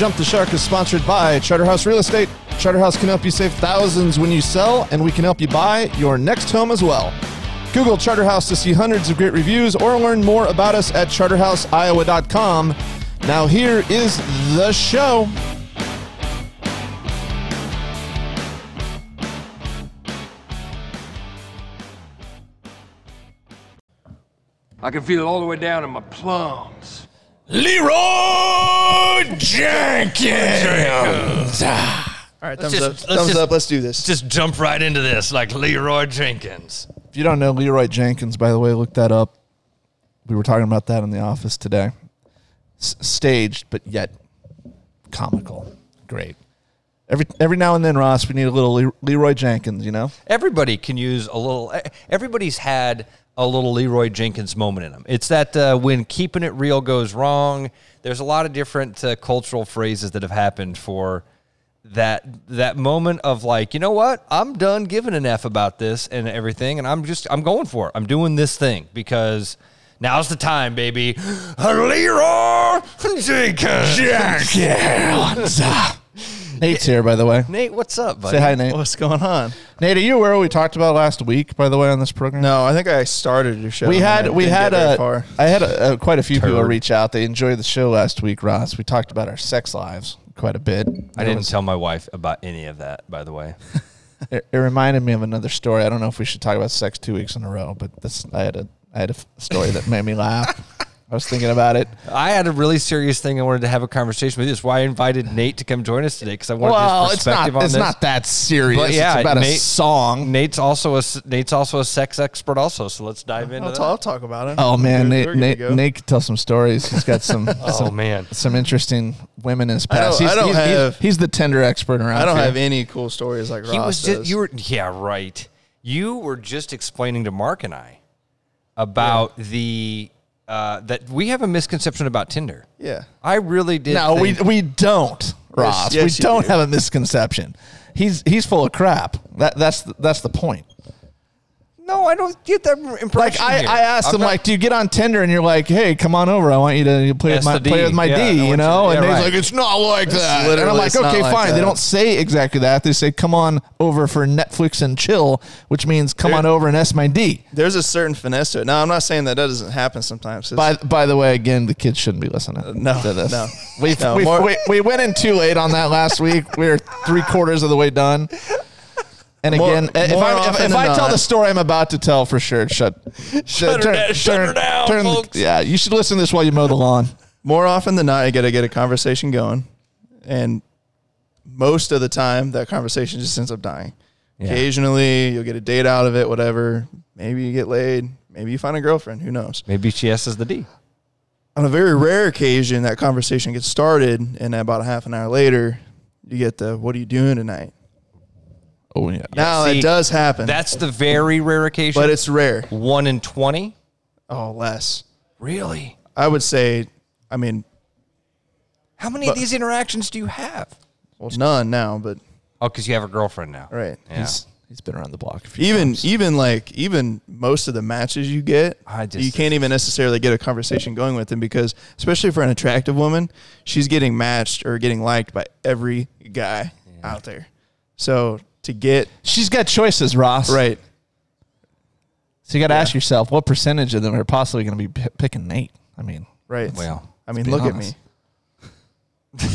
Jump the Shark is sponsored by Charterhouse Real Estate. Charterhouse can help you save thousands when you sell, and we can help you buy your next home as well. Google Charterhouse to see hundreds of great reviews or learn more about us at charterhouseiowa.com. Now, here is the show. I can feel it all the way down in my plums. Leroy Jenkins. Ah. All right, Let's thumbs just- up. let's thumbs just- up. Let's do this. Just jump right into this like Leroy Jenkins. If you don't know Leroy Jenkins, by the way, look that up. We were talking about that in the office today. S- staged, but yet comical. Great. Every every now and then, Ross, we need a little Le- Leroy Jenkins. You know, Everybody can use a little. Everybody's had a little Leroy Jenkins moment in them. It's that uh, when keeping it real goes wrong. There's a lot of different uh, cultural phrases that have happened for that that moment of like, you know what? I'm done giving an f about this and everything, and I'm just I'm going for it. I'm doing this thing because. Now's the time, baby. Leroy Jenkins. Jenkins. Nate's here, by the way. Nate, what's up, buddy? Say hi, Nate. What's going on? Nate, are you aware what we talked about last week? By the way, on this program, No, I think I started your show. we had we had get very a far. I had a, a, quite a few people reach out. They enjoyed the show last week, Ross. We talked about our sex lives quite a bit. I didn't tell my wife about any of that, by the way. It, it reminded me of another story. I don't know if we should talk about sex two weeks in a row, but this I had a I had a f- story that made me laugh. I was thinking about it. I had a really serious thing I wanted to have a conversation with you. That's why I invited Nate to come join us today because I wanted Well, his it's not perspective on this. it's this. not that serious. But yeah, it's about a song. Nate's also a s- Nate's also a sex expert also. So let's dive into I'll, that. t- I'll talk about it. Oh man, We're- Nate, we're Nate, go. Nate could tell some stories. He's got some Oh some, man, some interesting women in his I past. don't- he's, I don't he's, he's- have- he's the Tinder expert around. Here. I don't here. have any cool stories like he Ross was does. just you were yeah right. You were just explaining to Mark and I about the uh, that we have a misconception about Tinder. yeah. I really did. No, we think- we don't, Ross. yes, we you don't do. have a misconception. He's he's full of crap. That that's that's the point. No, I don't get that impression. Like I, here. I asked I'm him, not- like, do you get on Tinder and you're like, hey, come on over. I want you to play with my the D. play with my Yeah, I D, want you you- know? and yeah, he's right. like, it's not like that. And I'm literally- like, it's not okay, like fine. They that. don't say exactly that. They say, come on over for Netflix and chill, which means come There- on over and S my D. There's a certain finesse to it. Now, I'm not saying that that doesn't happen sometimes. By by the way, again, the kids shouldn't be listening. Uh, no, to this. no. We No, we, more- we we went in too late on that last week. We were three quarters of the way done. And More- again, if, more I, if, if I tell the story I'm about to tell for sure, shut, shut, her down- her down, folks. Yeah, you should listen to this while you mow the lawn. more often than not, I got to get a conversation going, and most of the time, that conversation just ends up dying. Occasionally, you'll get a date out of it, whatever. Maybe you get laid. Maybe you find a girlfriend. Who knows? maybe she S's the D. On a very rare occasion, that conversation gets started, and about a half an hour later, you get the "What are you doing tonight?" Oh yeah. Now See, that does happen, That's the very rare occasion. but it's rare. one in twenty. Oh, less. Really? I would say. I mean, How many of these interactions do you have? well, none now, but Oh, because you have a girlfriend now. right. Yeah. He's he's been around the block. A few even times. even like even most of the matches you get I just- you can't even necessarily get a conversation going with them because especially for an attractive woman she's getting matched or getting liked by every guy out there so to get she's got choices, Ross. right So you got to ask yourself, what percentage of them are possibly going to be p- picking Nate? I mean, right Well, i mean look honest. at me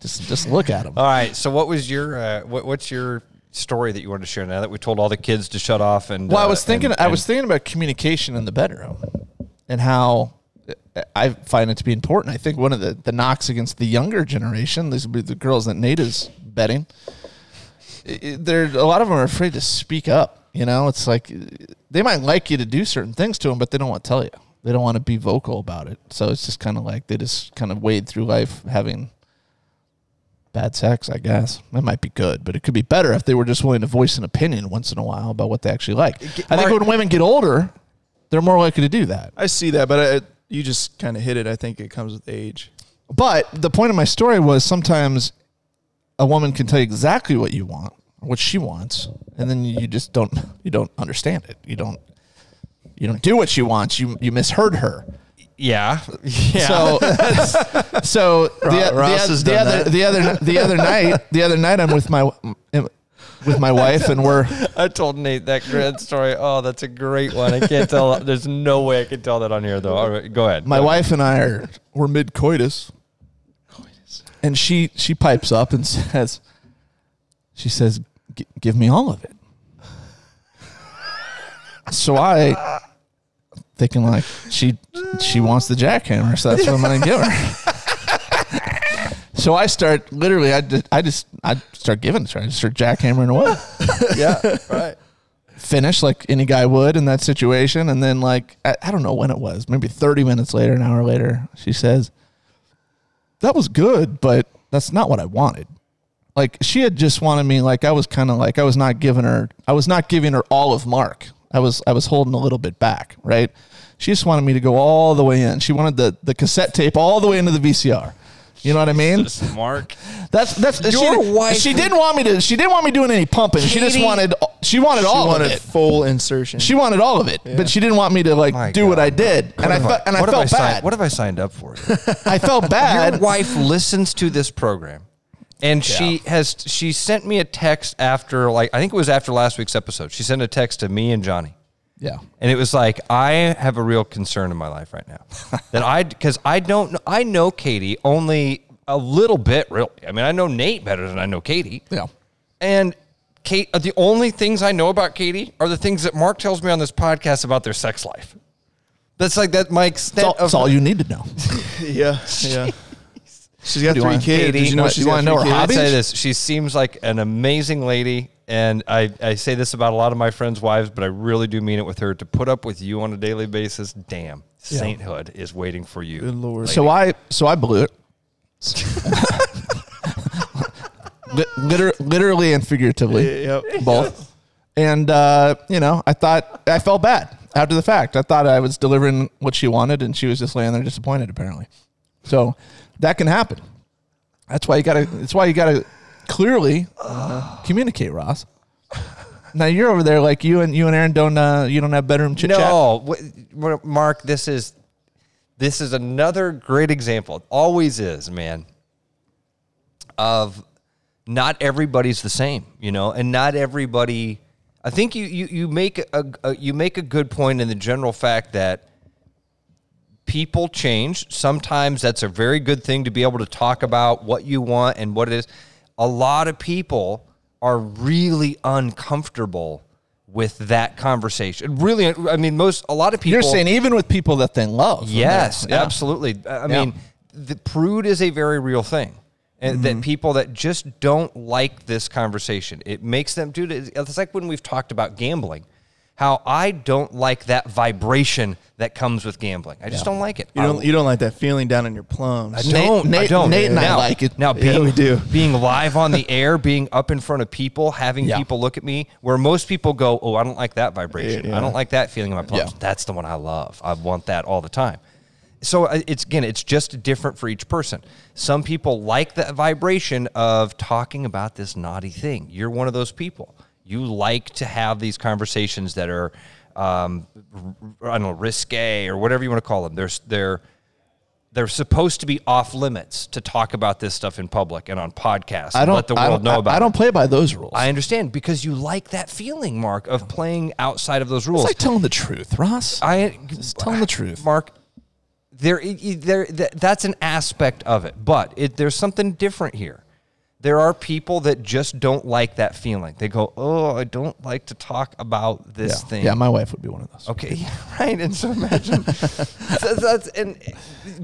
just just look at them. All right. So, what was your uh, what, what's your story that you wanted to share now that we told all the kids to shut off? And Well, I uh, was thinking. and- I was thinking about communication in the bedroom, and how I find it to be important. I think one of the, the knocks against the younger generation, these would be the girls that Nate is betting. There, a lot of them are afraid to speak up. You know, it's like they might like you to do certain things to them, but they don't want to tell you. They don't want to be vocal about it. So it's just kind of like they just kind of wade through life having bad sex, I guess. It might be good, but it could be better if they were just willing to voice an opinion once in a while about what they actually like. I think when women get older, they're more likely to do that. I see that, but I, you just kind of hit it. I think it comes with age. But the point of my story was sometimes a woman can tell you exactly what you want, what she wants, and then you just don't you don't understand it. You don't you don't do what she wants. You you misheard her. Yeah. Yeah. So so the, Ross the, has the done other that. the other the other night the other night I'm with my with my wife and we're I told Nate that great story. Oh, that's a great one. I can't tell. There's no way I can tell that on here, though. All right, go ahead. my wife and I are we're mid coitus, and she she pipes up and says, she says, "G- "Give me all of it." So I thinking like she she wants the jackhammer, so that's what I'm gonna give her. So I start literally, I just, I just, I start giving it to her. I just start jackhammering away. Yeah, right. finish like any guy would in that situation. And then like I, I don't know when it was, maybe 30 minutes later, an hour later, she says, That was good, but that's not what I wanted. Like she had just wanted me like I was kind of like I was not giving her I was not giving her all of Mark. I was I was holding a little bit back, right? She just wanted me to go all the way in. She wanted the the cassette tape all the way into the VCR. You know what I mean? Mark. That's that's Your she, wife- She didn't want me to. She didn't want me doing any pumping. she just wanted. She wanted She all wanted of it. full insertion. She wanted all of it, but she didn't want me to like My do what I did, and I What have felt and I what have felt signed- bad. what have I signed up for? I felt bad. Your wife listens to this program, and she has she sent me a text after like I think it was after last week's episode. She sent a text to me and Johnny. Yeah, And it was like, I have a real concern in my life right now that I, because I don't, I know Katie only a little bit, really. I mean, I know Nate better than I know Katie. yeah. And Kate, uh, the only things I know about Katie are the things that Mark tells me on this podcast about their sex life. That's like that. My That's extent all, of that's all you need to know. yeah, yeah. She's got do three want? kids. Katie, Did you know what- she's you got wanna know three her I'd kids? hobbies? say this. She seems like an amazing lady. And I, I say this about a lot of my friends' wives, but I really do mean it with her. To put up with you on a daily basis, damn, sainthood is waiting for you. Good lord. So I so I blew it. Li- liter- literally and figuratively, Yep. both. And uh, you know, I thought I felt bad after the fact. I thought I was delivering what she wanted, and she was just laying there disappointed. Apparently, so that can happen. That's why you gotta. That's why you gotta clearly uh, communicate, Ross. Now you're over there like you and you and Aaron don't uh, you don't have bedroom chit chat. No, Mark, this is this is another great example. It always is, man. Of not everybody's the same, you know, and not everybody. I think you you you make a, a you make a good point in the general fact that people change. Sometimes that's a very good thing to be able to talk about what you want and what it is. A lot of people are really uncomfortable with that conversation. Really, I mean, most a lot of people. You're saying even with people that they love. Yes, Yeah. absolutely. I Yeah. mean, the prude is a very real thing. And Mm-hmm. that people that just don't like this conversation, it makes them do it. It's like when we've talked about gambling, how I don't like that vibration that comes with gambling. I just don't like it. You don't. You don't like that feeling down in your plums. I don't. I Nate- don't. Nate and I like it. Now, Yeah, we do. being live on the air, being up in front of people, having Yeah. people look at me, where most people go, "Oh, I don't like that vibration. Yeah. I don't like that feeling in my plums." Yeah. That's the one I love. I want that all the time. So uh, it's again, it's just different for each person. Some people like that vibration of talking about this naughty thing. You're one of those people. You like to have these conversations that are, um, I don't know, risque or whatever you want to call them. There's they're they're supposed to be off limits to talk about this stuff in public and on podcasts. I don't let the world know about. I, I don't play by those rules. I understand because you like that feeling, Mark, of playing outside of those rules. it's like telling the truth, Ross. I Just telling the truth. Mark. There, there, that's an aspect of it, but it, there's something different here. There are people that just don't like that feeling. They go, "Oh, I don't like to talk about this yeah. thing." yeah, my wife would be one of those. Okay, yeah, right. And so imagine so that's and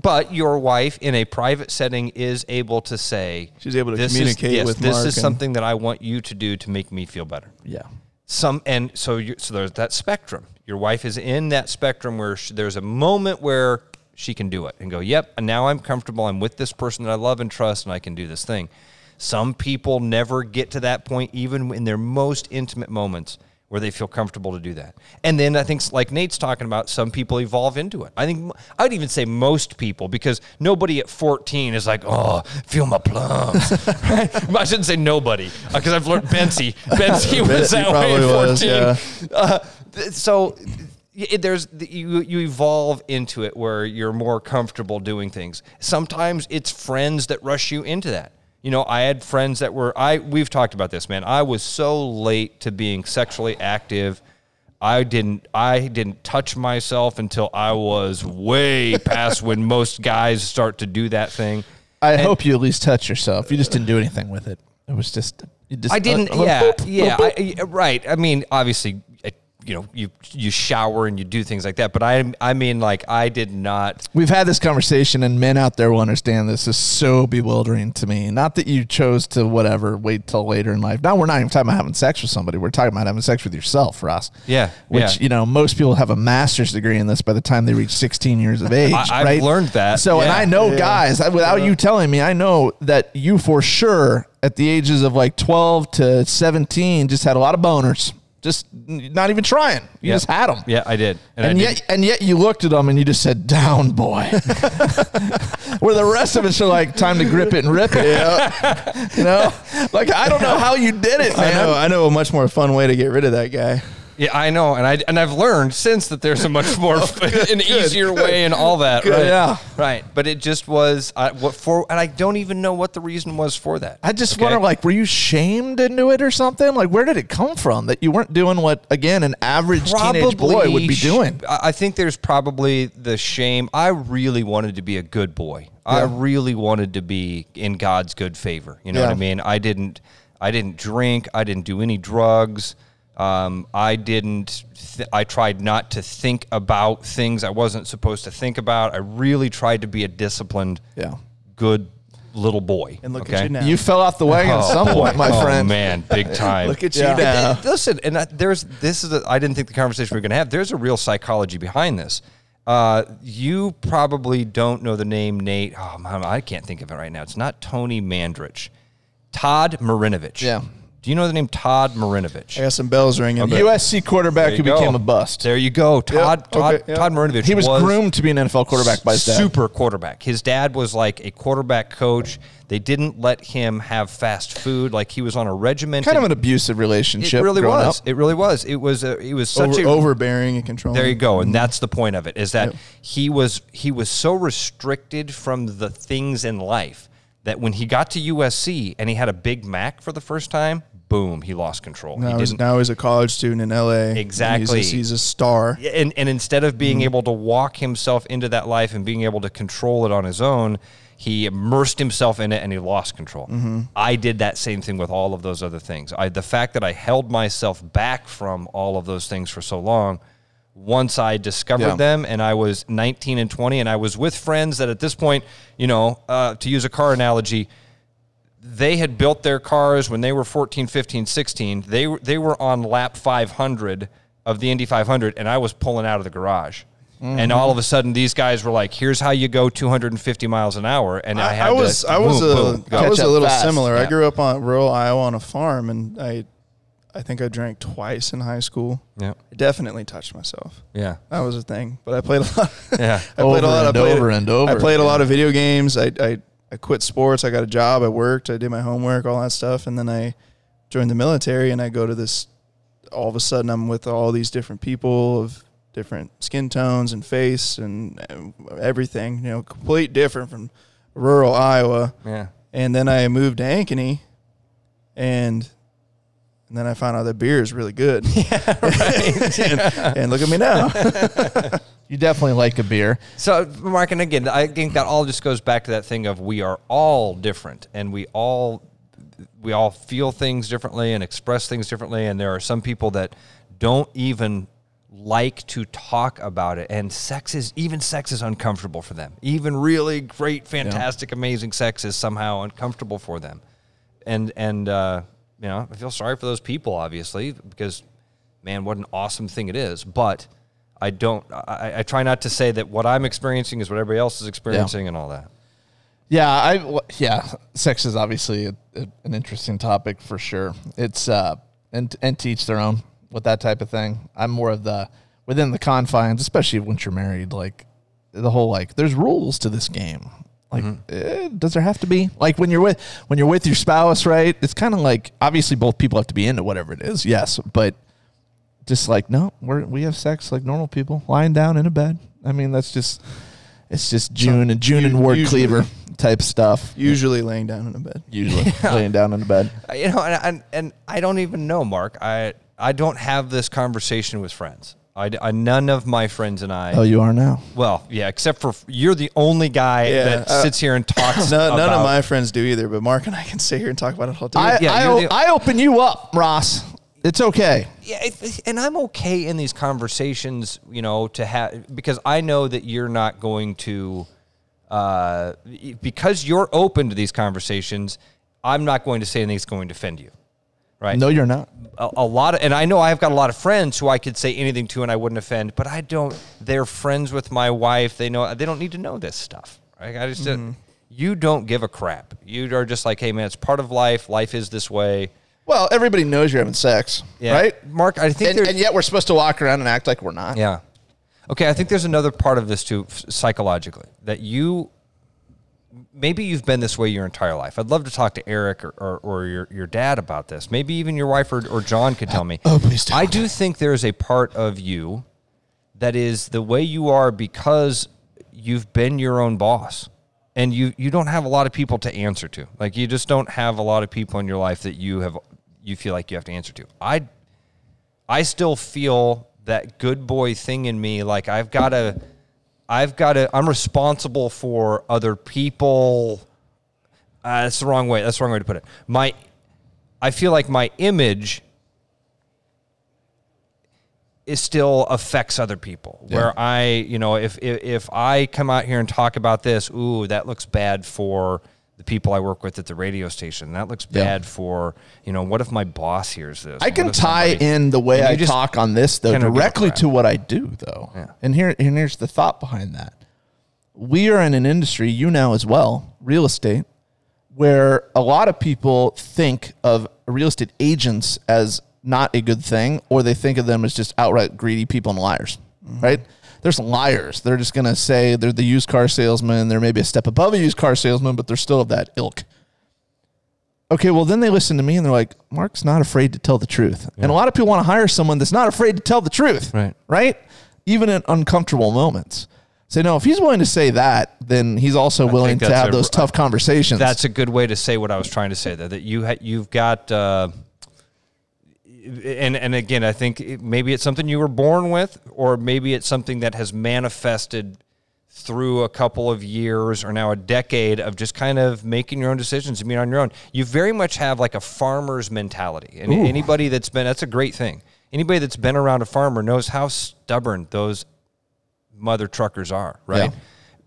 but your wife in a private setting is able to say She's able to "This is- communicate yes, with this Mark is something that I want you to do to make me feel better. Yeah. some and so you so there's that spectrum your wife is in that spectrum where she, there's a moment where she can do it and go yep and now i'm comfortable i'm with this person that i love and trust and i can do this thing some people never get to that point even in their most intimate moments where they feel comfortable to do that and then i think like nate's talking about some people evolve into it i think i would even say most people because nobody at 14 is like oh feel my plums right? i shouldn't say nobody because i've learned Bensy. Bensy was that way at probably was, 14 yeah. uh, so there's you you evolve into it where you're more comfortable doing things. Sometimes it's friends that rush you into that. You know, I had friends that were I we've talked about this, man. I was so late to being sexually active. I didn't I didn't touch myself until I was way past when most guys start to do that thing. I hope you at least touch yourself. You just didn't do anything with it. It was just. Just I didn't. uh, yeah, boop, yeah. boop. I, right. I mean, obviously, you know, you you shower and you do things like that. But I, I mean, like, I did not. We've had this conversation, and men out there will understand this is so bewildering to me. Not that you chose to whatever wait till later in life. Now we're not even talking about having sex with somebody. We're talking about having sex with yourself, Ross. Yeah, Which yeah. you know, most people have a master's degree in this by the time they reach 16 years of age. I- I've right? learned that, So, and. I know guys without you telling me, I know that you for sure at the ages of like 12 to 17 just had a lot of boners. Just not even trying. You Yeah. just had them. Yeah, I did. And, I yet, and yet you looked at them and you just said, "Down, boy." Where the rest of us are like, "Time to grip it and rip it." you know, like I don't know how you did it, I man. know. I know a much more fun way to get rid of that guy. Yeah, I know, and I and I've learned since that there's a much more oh, an easier way and all that. Good, right? yeah. right. But it just was I, what for, and I don't even know what the reason was for that. I just Okay? wonder, like, were you shamed into it or something? Like, where did it come from that you weren't doing what, again, an average teenage boy would be doing? I I think there's probably the shame. I really wanted to be a good boy. I really wanted to be in God's good favor. You know what I mean? I didn't. I didn't drink. I didn't do any drugs. Um, I didn't. Th- I tried not to think about things I wasn't supposed to think about. I really tried to be a disciplined, Yeah. good little boy. And look okay? at you now. You fell off the wagon at Oh, some boy. point, my friend. oh, friend. man, big time. Look at Yeah. you now. Listen, and I, there's this is a, I didn't think the conversation we were going to have. There's a real psychology behind this. Uh, you probably don't know the name Nate. Oh man, I can't think of it right now. It's not Tony Mandarich. Todd Marinovich. Yeah. Do you know the name Todd Marinovich? I got some bells ringing. USC quarterback who go. became a bust. There you go. Todd Todd okay, yeah. Todd Marinovich. He was, groomed to be an NFL quarterback by his dad. Super quarterback. His dad was like a quarterback coach. They didn't let him have fast food. Like he was on a regimented. Kind of an abusive relationship. it really was. up. It really was. It was. A, it was such Over, a overbearing and controlling. There you go, and mm-hmm. that's the point of it is that he was he was so restricted from the things in life that when he got to USC and he had a Big Mac for the first time, boom, he lost control. Now he he's, now he's a college student in LA. Exactly. He's a, he's a star. and, and instead of being able to walk himself into that life and being able to control it on his own, he immersed himself in it and he lost control. Mm-hmm. I did that same thing with all of those other things. I, the fact that I held myself back from all of those things for so long, once I discovered Yeah. them and I was 19 and 20 and I was with friends that at this point, you know, uh, to use a car analogy, they had built their cars when they were 14, 15, 16. They, were- they were on lap 500 of the Indy 500, and I was pulling out of the garage. And all of a sudden, these guys were like, "Here's how you go 250 miles an hour." And I, I, had I was to I was boom, a boom. I was a little fast. similar. I grew up on rural Iowa on a farm, and I I think I drank twice in high school. yeah, I definitely touched myself. yeah, That was a thing. But I played a lot. yeah. I played Over a lot. and I played, over and over I played a lot of video games. I, I I quit sports. I got a job. I worked. I did my homework, all that stuff, and then I joined the military. And I go to this. All of a sudden, I'm with all these different people of different skin tones and face and uh, everything. You know, complete different from rural Iowa. yeah. And then I moved to Ankeny, and and then I found out that beer is really good. Yeah, right. and, and look at me now. You definitely like a beer. So, Mark, and again, I think that all just goes back to that thing of we are all different, and we all we all feel things differently and express things differently. And there are some people that don't even like to talk about it, and sex is even sex is uncomfortable for them. Even really great, fantastic, amazing sex is somehow uncomfortable for them. And and uh, you know, I feel sorry for those people, obviously, because man, what an awesome thing it is. But I don't. I, I try not to say that what I'm experiencing is what everybody else is experiencing and all that. Yeah, I yeah, sex is obviously a, a, an interesting topic for sure. It's uh and and teach their own with that type of thing. I'm more of the within the confines, especially once you're married. Like the whole like, there's rules to this game. Like, eh, does there have to be like when you're with when you're with your spouse, right? It's kind of like obviously both people have to be into whatever it is, yes, but just like no, we're we have sex like normal people, lying down in a bed. I mean, that's just it's just June and June and Ward usually- Cleaver type stuff. Usually laying down in a bed. Usually laying down in a bed. Uh, You know, and, and and I don't even know, Mark. I I don't have this conversation with friends. I, I none of my friends and I. Oh, you are now. Well, yeah, except for you're the only guy Yeah, that uh, sits here and talks. No, none of my friends do either, but Mark and I can sit here and talk about it all day. I, yeah, I, the- I open you up, Ross. It's okay. Yeah, it- and I'm okay in these conversations, you know, to have because I know that you're not going to, uh, because you're open to these conversations. I'm not going to say anything that's going to offend you, right? No, you're not. a, a lot of, and I know I've got a lot of friends who I could say anything to and I wouldn't offend, but I don't. They're friends with my wife. They know they don't need to know this stuff. Right? I just don't. You don't give a crap. You are just like, hey man, it's part of life. Life is this way. Well, everybody knows you're having sex, Yeah. right? Mark? I think And, and yet we're supposed to walk around and act like we're not. Yeah. Okay, I think there's another part of this too, psychologically, that you maybe you've been this way your entire life. I'd love to talk to Eric or, or, or your, your dad about this. Maybe even your wife or, or John could tell me. Oh, please don't. I do think there's a part of you that is the way you are because you've been your own boss. And you, you don't have a lot of people to answer to. Like you just don't have a lot of people in your life that you have you feel like you have to answer to. I I still feel that good boy thing in me. Like I've got to, I've got to, I'm responsible for other people. Uh, that's the wrong way. That's the wrong way to put it. My, I feel like my image is still affects other people. Where I, you know, if, if if I come out here and talk about this, ooh, that looks bad for the people I work with at the radio station. That looks Yeah. bad for, you know, what if my boss hears this? I can tie somebody- in the way I talk on this though kind of give a directly to what I do though. Yeah. And here and here's the thought behind that. We are in an industry, you now as well, real estate, where a lot of people think of real estate agents as not a good thing, or they think of them as just outright greedy people and liars. Mm-hmm. Right? There's liars. They're just gonna say they're the used car salesman. They're maybe a step above a used car salesman, but they're still of that ilk. Okay, well then they listen to me and they're like, Mark's not afraid to tell the truth. And a lot of people want to hire someone that's not afraid to tell the truth. Right. Right? Even in uncomfortable moments. Say, no, if he's willing to say that, then he's also willing to have a- those tough conversations. That's a good way to say what I was trying to say there. That you ha- you've got, uh, and and again, I think it- maybe it's something you were born with, or maybe it's something that has manifested through a couple of years or now a decade of just kind of making your own decisions and being on your own. You very much have like a farmer's mentality, and anybody that's been that's a great thing. Anybody that's been around a farmer knows how stubborn those mother truckers are, right? Yeah.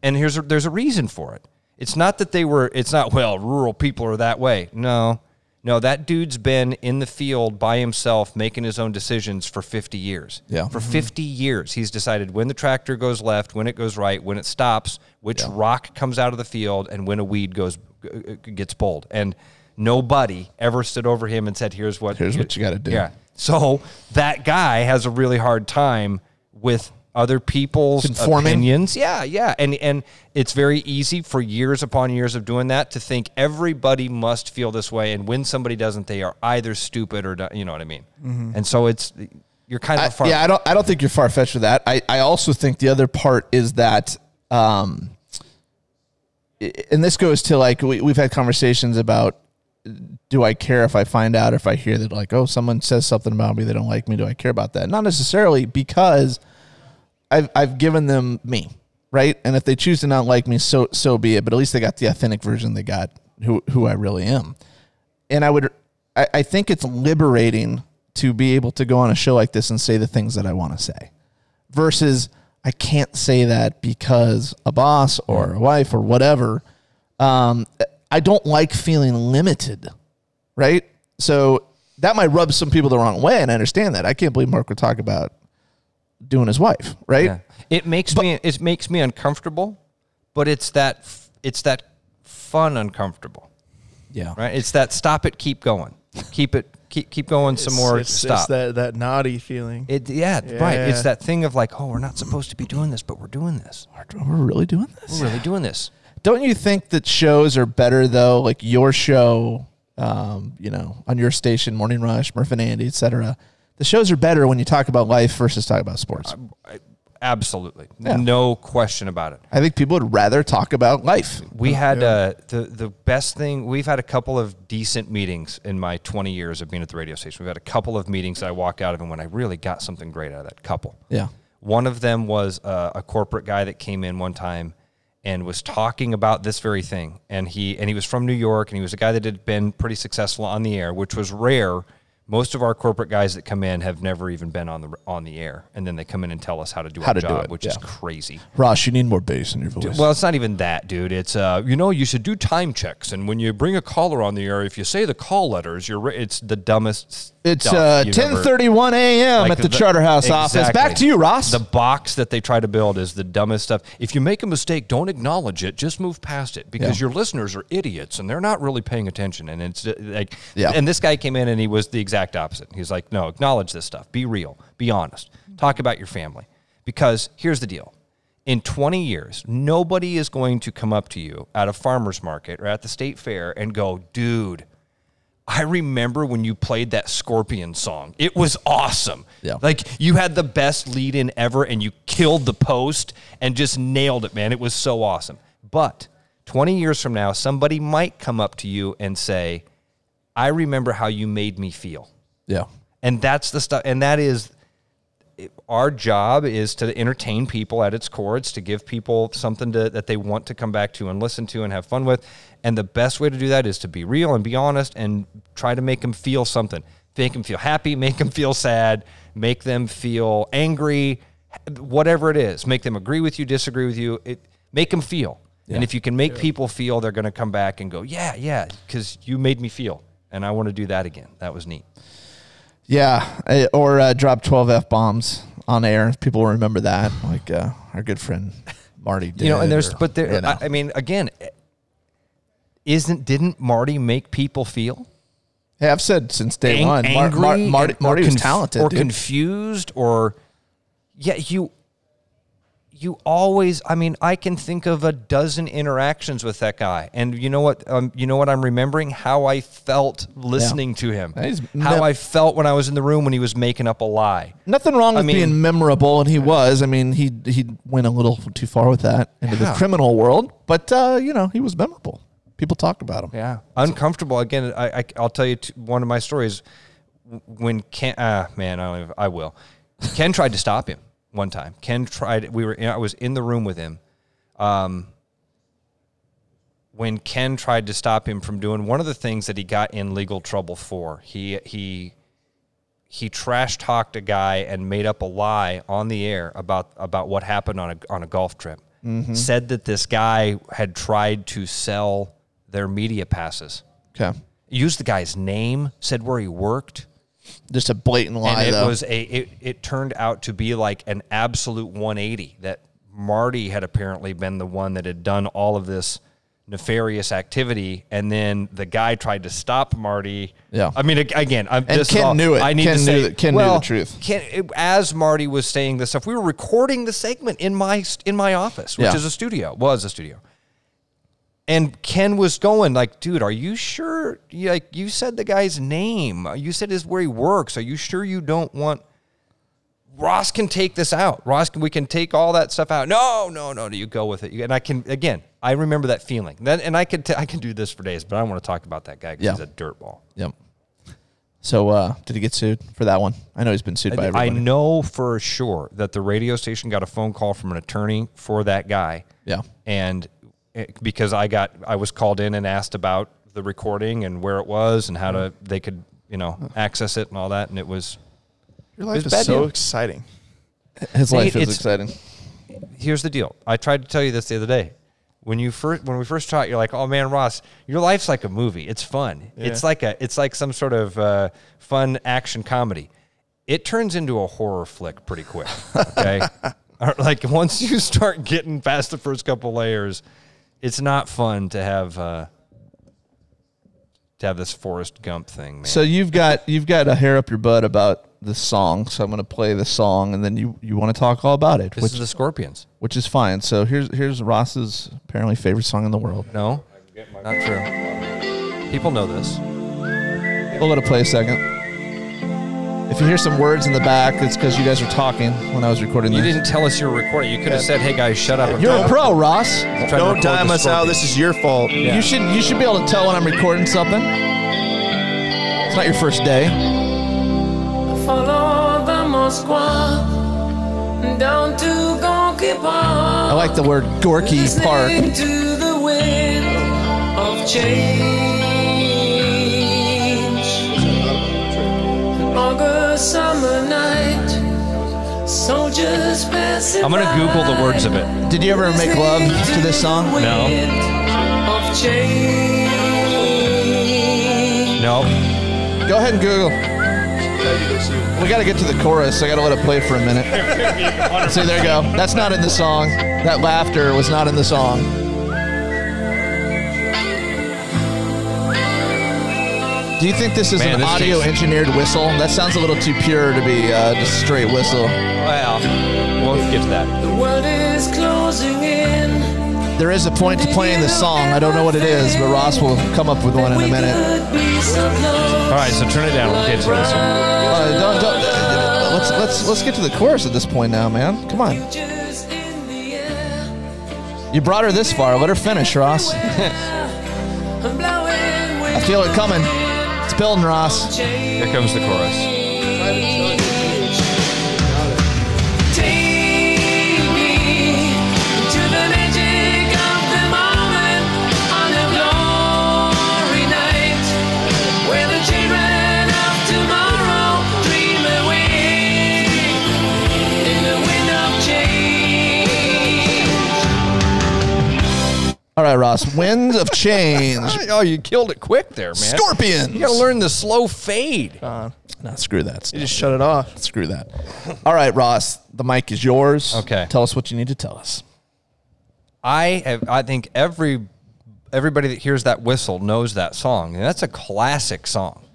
And here's a, there's a reason for it. It's not that they were. It's not well, rural people are that way. No, no, that dude's been in the field by himself, making his own decisions for 50 years. Yeah. for mm-hmm. 50 years, he's decided when the tractor goes left, when it goes right, when it stops, which rock comes out of the field, and when a weed goes gets pulled. And nobody ever stood over him and said, "Here's what Here's what you gotta do. Yeah. So that guy has a really hard time with other people's Conforming? opinions. Yeah, yeah. And and it's very easy for years upon years of doing that to think everybody must feel this way and when somebody doesn't they are either stupid or you know what I mean. And so it's you're kind of I- yeah, I don't. I don't think you're far fetched with that. I, I also think the other part is that, um, and this goes to like we, we've had conversations about, do I care if I find out if I hear that like oh someone says something about me they don't like me? Do I care about that? Not necessarily because I've I've given them me right, and if they choose to not like me, so so be it. But at least they got the authentic version. They got who who I really am and I would, I, I think it's liberating to be able to go on a show like this and say the things that I want to say, versus I can't say that because a boss or a wife or whatever. Um, I don't like feeling limited, right? So that might rub some people the wrong way, and I understand that. I can't believe Mark would talk about doing his wife, right? Yeah. It makes me it makes me uncomfortable, but it's that it's that fun uncomfortable, Yeah. right? It's that stop it, keep going, keep it, keep keep going some more. It's, it's stop. that that naughty feeling. it yeah, right. It's that thing of like, oh, we're not supposed to be doing this, but we're doing this. We're really doing this. We're really doing this. Don't you think that shows are better though? Like your show, um, you know, on your station, Morning Rush, Murph and Andy, etc. The shows are better when you talk about life versus talk about sports. Absolutely, Yeah. no question about it. I think people would rather talk about life. We had uh, the the best thing. We've had a couple of decent meetings in my 20 years of being at the radio station. We've had a couple of meetings that I walked out of, and when I really got something great out of that couple. Yeah. One of them was uh, a corporate guy that came in one time and was talking about this very thing. And he and he was from New York, and he was a guy that had been pretty successful on the air, which was rare. Most of our corporate guys that come in have never even been on the on the air, and then they come in and tell us how to do How our to do job, it, which is crazy. Ross, you need more bass in your voice. Well, it's not even that, dude. It's uh, you know, you should do time checks, and when you bring a caller on the air, if you say the call letters, you're. It's the dumbest. it's uh, 10:31 a.m. like at the, Charterhouse office. Back to you, Ross. The box that they try to build is the dumbest stuff. If you make a mistake, don't acknowledge it. Just move past it because Yeah. your listeners are idiots and they're not really paying attention. And it's uh, like, Yeah. And this guy came in and he was the exact opposite. He's like, no, acknowledge this stuff. Be real. Be honest. Talk about your family. Because here's the deal. In 20 years, nobody is going to come up to you at a farmer's market or at the state fair and go, dude, I remember when you played that Scorpion song. It was awesome. Yeah. Like you had the best lead in ever and you killed the post and just nailed it, man. It was so awesome. But 20 years from now, somebody might come up to you and say, I remember how you made me feel. yeah. And that's the stuff. And that is our job is to entertain people at its core. It's to give people something to, that they want to come back to and listen to and have fun with. And the best way to do that is to be real and be honest and try to make them feel something. Make them feel happy, make them feel sad, make them feel angry, whatever it is. Make them agree with you, disagree with you. It, make them feel. And if you can make people feel, they're going to come back and go, yeah, yeah, because you made me feel. And I want to do that again. That was neat. Yeah, or uh, drop 12 f bombs on air. People remember that, like uh, our good friend Marty did. you know and there's or, but there you know. I, I mean again isn't didn't marty make people feel hey, I've said since day ang- one, Mar- angry Mar- Marty, and- or Marty was talented, or dude. confused or yeah you you always i mean i can think of a dozen interactions with that guy and you know what um, you know what i'm remembering how i felt listening to him how i felt when i was in the room when he was making up a lie Nothing wrong I with mean- being memorable, and he was. I mean, he he went a little too far with that into the criminal world, but uh, you know, he was memorable. People talked about him. Yeah, uncomfortable. Again, I, I I'll tell you t- one of my stories. When Ken, ah man, I don't even, I will. Ken tried to stop him one time. Ken tried. We were. I was in the room with him. Um, when Ken tried to stop him from doing one of the things that he got in legal trouble for, he he he trash talked a guy and made up a lie on the air about about what happened on a on a golf trip. Said that this guy had tried to sell their media passes. Okay, Used the guy's name, said where he worked, just a blatant lie, and it though. was a it, it turned out to be like an absolute 180 that Marty had apparently been the one that had done all of this nefarious activity and then the guy tried to stop Marty. Yeah. I mean again, I'm And Ken all- knew it. I need Ken to knew say that- Ken knew the truth. Ken, it- as Marty was saying this stuff, we were recording the segment in my in my office, which Yeah. is a studio, was a studio. And Ken was going like, dude, are you sure? You, like you said the guy's name. You said is where he works. Are you sure you don't want? Ross can take this out. Ross, can, we can take all that stuff out. No, no, no. Do you go with it? And I can again. I remember that feeling. Then, and I could t- I can do this for days, but I don't want to talk about that guy because Yeah. he's a dirtball. Yep. So, uh, did he get sued for that one? I know he's been sued by everybody. I know for sure that the radio station got a phone call from an attorney for that guy. Yeah. And because I got, I was called in and asked about the recording and where it was and how to, they could, you know, access it and all that. And it was, Your life was is bad so deal. exciting. His life Nate, is it's- exciting. here's the deal. I tried to tell you this the other day. when you first when we first talked, you're like, "Oh man, Ross, your life's like a movie. It's fun. It's like a it's like some sort of uh, fun action comedy." It turns into a horror flick pretty quick. Okay, Or, like once you start getting past the first couple layers, it's not fun to have uh, to have this Forrest Gump thing. Man. So you've got you've got a hair up your butt about the song. So I'm going to play the song, and then you you want to talk all about it, this which is the Scorpions. which is fine. So here's here's Ross's apparently favorite song in the world. No, not true. People know this. We'll let it play a second. If you hear some words in the back, it's because you guys were talking when I was recording You this. didn't tell us you were recording. You could have said, "Hey guys, shut up." I'm You're trying a to- pro, Ross. I'm trying to Don't record time the us out. Scorpions." This is your fault. You should you should be able to tell when I'm recording something. It's not your first day. Follow the Moskva down to Gorky Park. I like the word Gorky Park. Listening to the wind of change. Soldiers passing I'm gonna Google the words of it. Did you ever make love to this song? No. Of change. No, Go ahead and Google. We got to get to the chorus. I got to let it play for a minute. See, there you go. That's not in the song. That laughter was not in the song. Do you think this is Man, an this audio takes- engineered whistle? That sounds a little too pure to be uh, just straight whistle. well, we'll get to that. The world is closing in. There is a point to playing the song. I don't know what it is, but Ross will come up with one in a minute. So. All right, so turn it down. We'll get to this. One. Uh, don't, don't, uh, let's let's let's get to the chorus at this point now, man. Come on. Just in the air. You brought her this far. Let her finish, Ross. I'm blowing with I feel it coming. It's building, Ross. Here comes the chorus. Right, Ross. Winds of change. Oh, you killed it quick there, man. Scorpions. You gotta learn the slow fade. Nah, screw that. You just shut it off. Screw that. All right, Ross. The mic is yours. Okay. Tell us what you need to tell us. I have, I think every everybody that hears that whistle knows that song, and that's a classic song.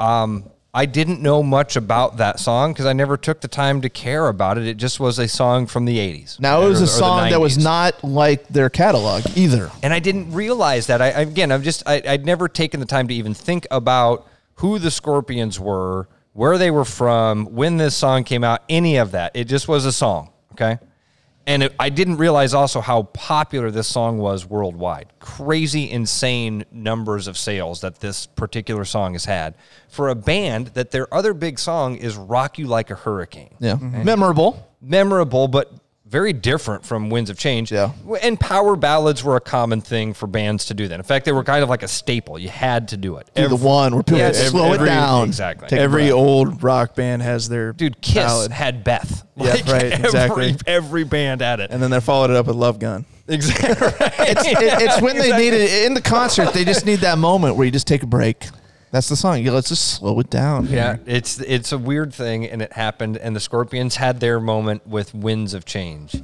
Um, I didn't know much about that song because I never took the time to care about it. It just was a song from the '80s. Now, it was or- a song that was not like their catalog either. and I didn't realize that. I again, I'm just I, I'd never taken the time to even think about who the Scorpions were, where they were from, when this song came out, any of that. It just was a song, okay. And it, I didn't realize also how popular this song was worldwide. Crazy, insane numbers of sales that this particular song has had for a band that their other big song is "Rock You Like a Hurricane." Yeah. Mm-hmm. Memorable. memorable, but very different from Winds of Change. Yeah. And power ballads were a common thing for bands to do that. In fact, they were kind of like a staple. You had to do it. Do the Every- one where people Yeah, slow every- it down. exactly. Take Every old rock band has their Dude, Kiss ballad. had Beth. Yeah, right, every- exactly. Every band had it. and then they followed it up with Love Gun. exactly. It's, it- it's when they need it in the concert. They just need that moment where you just take a break. That's the song. You let's just slow it down. Yeah, it's it's a weird thing, and it happened. And the Scorpions had their moment with Winds of Change.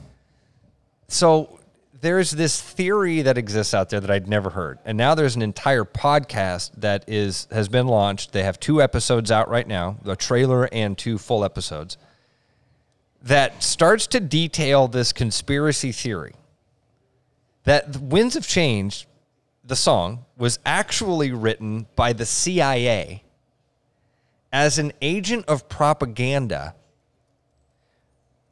So there's this theory that exists out there that I'd never heard, and now there's an entire podcast that is has been launched. They have two episodes out right now, a trailer and two full episodes, that starts to detail this conspiracy theory that the Winds of Change, the song, was actually written by the CIA as an agent of propaganda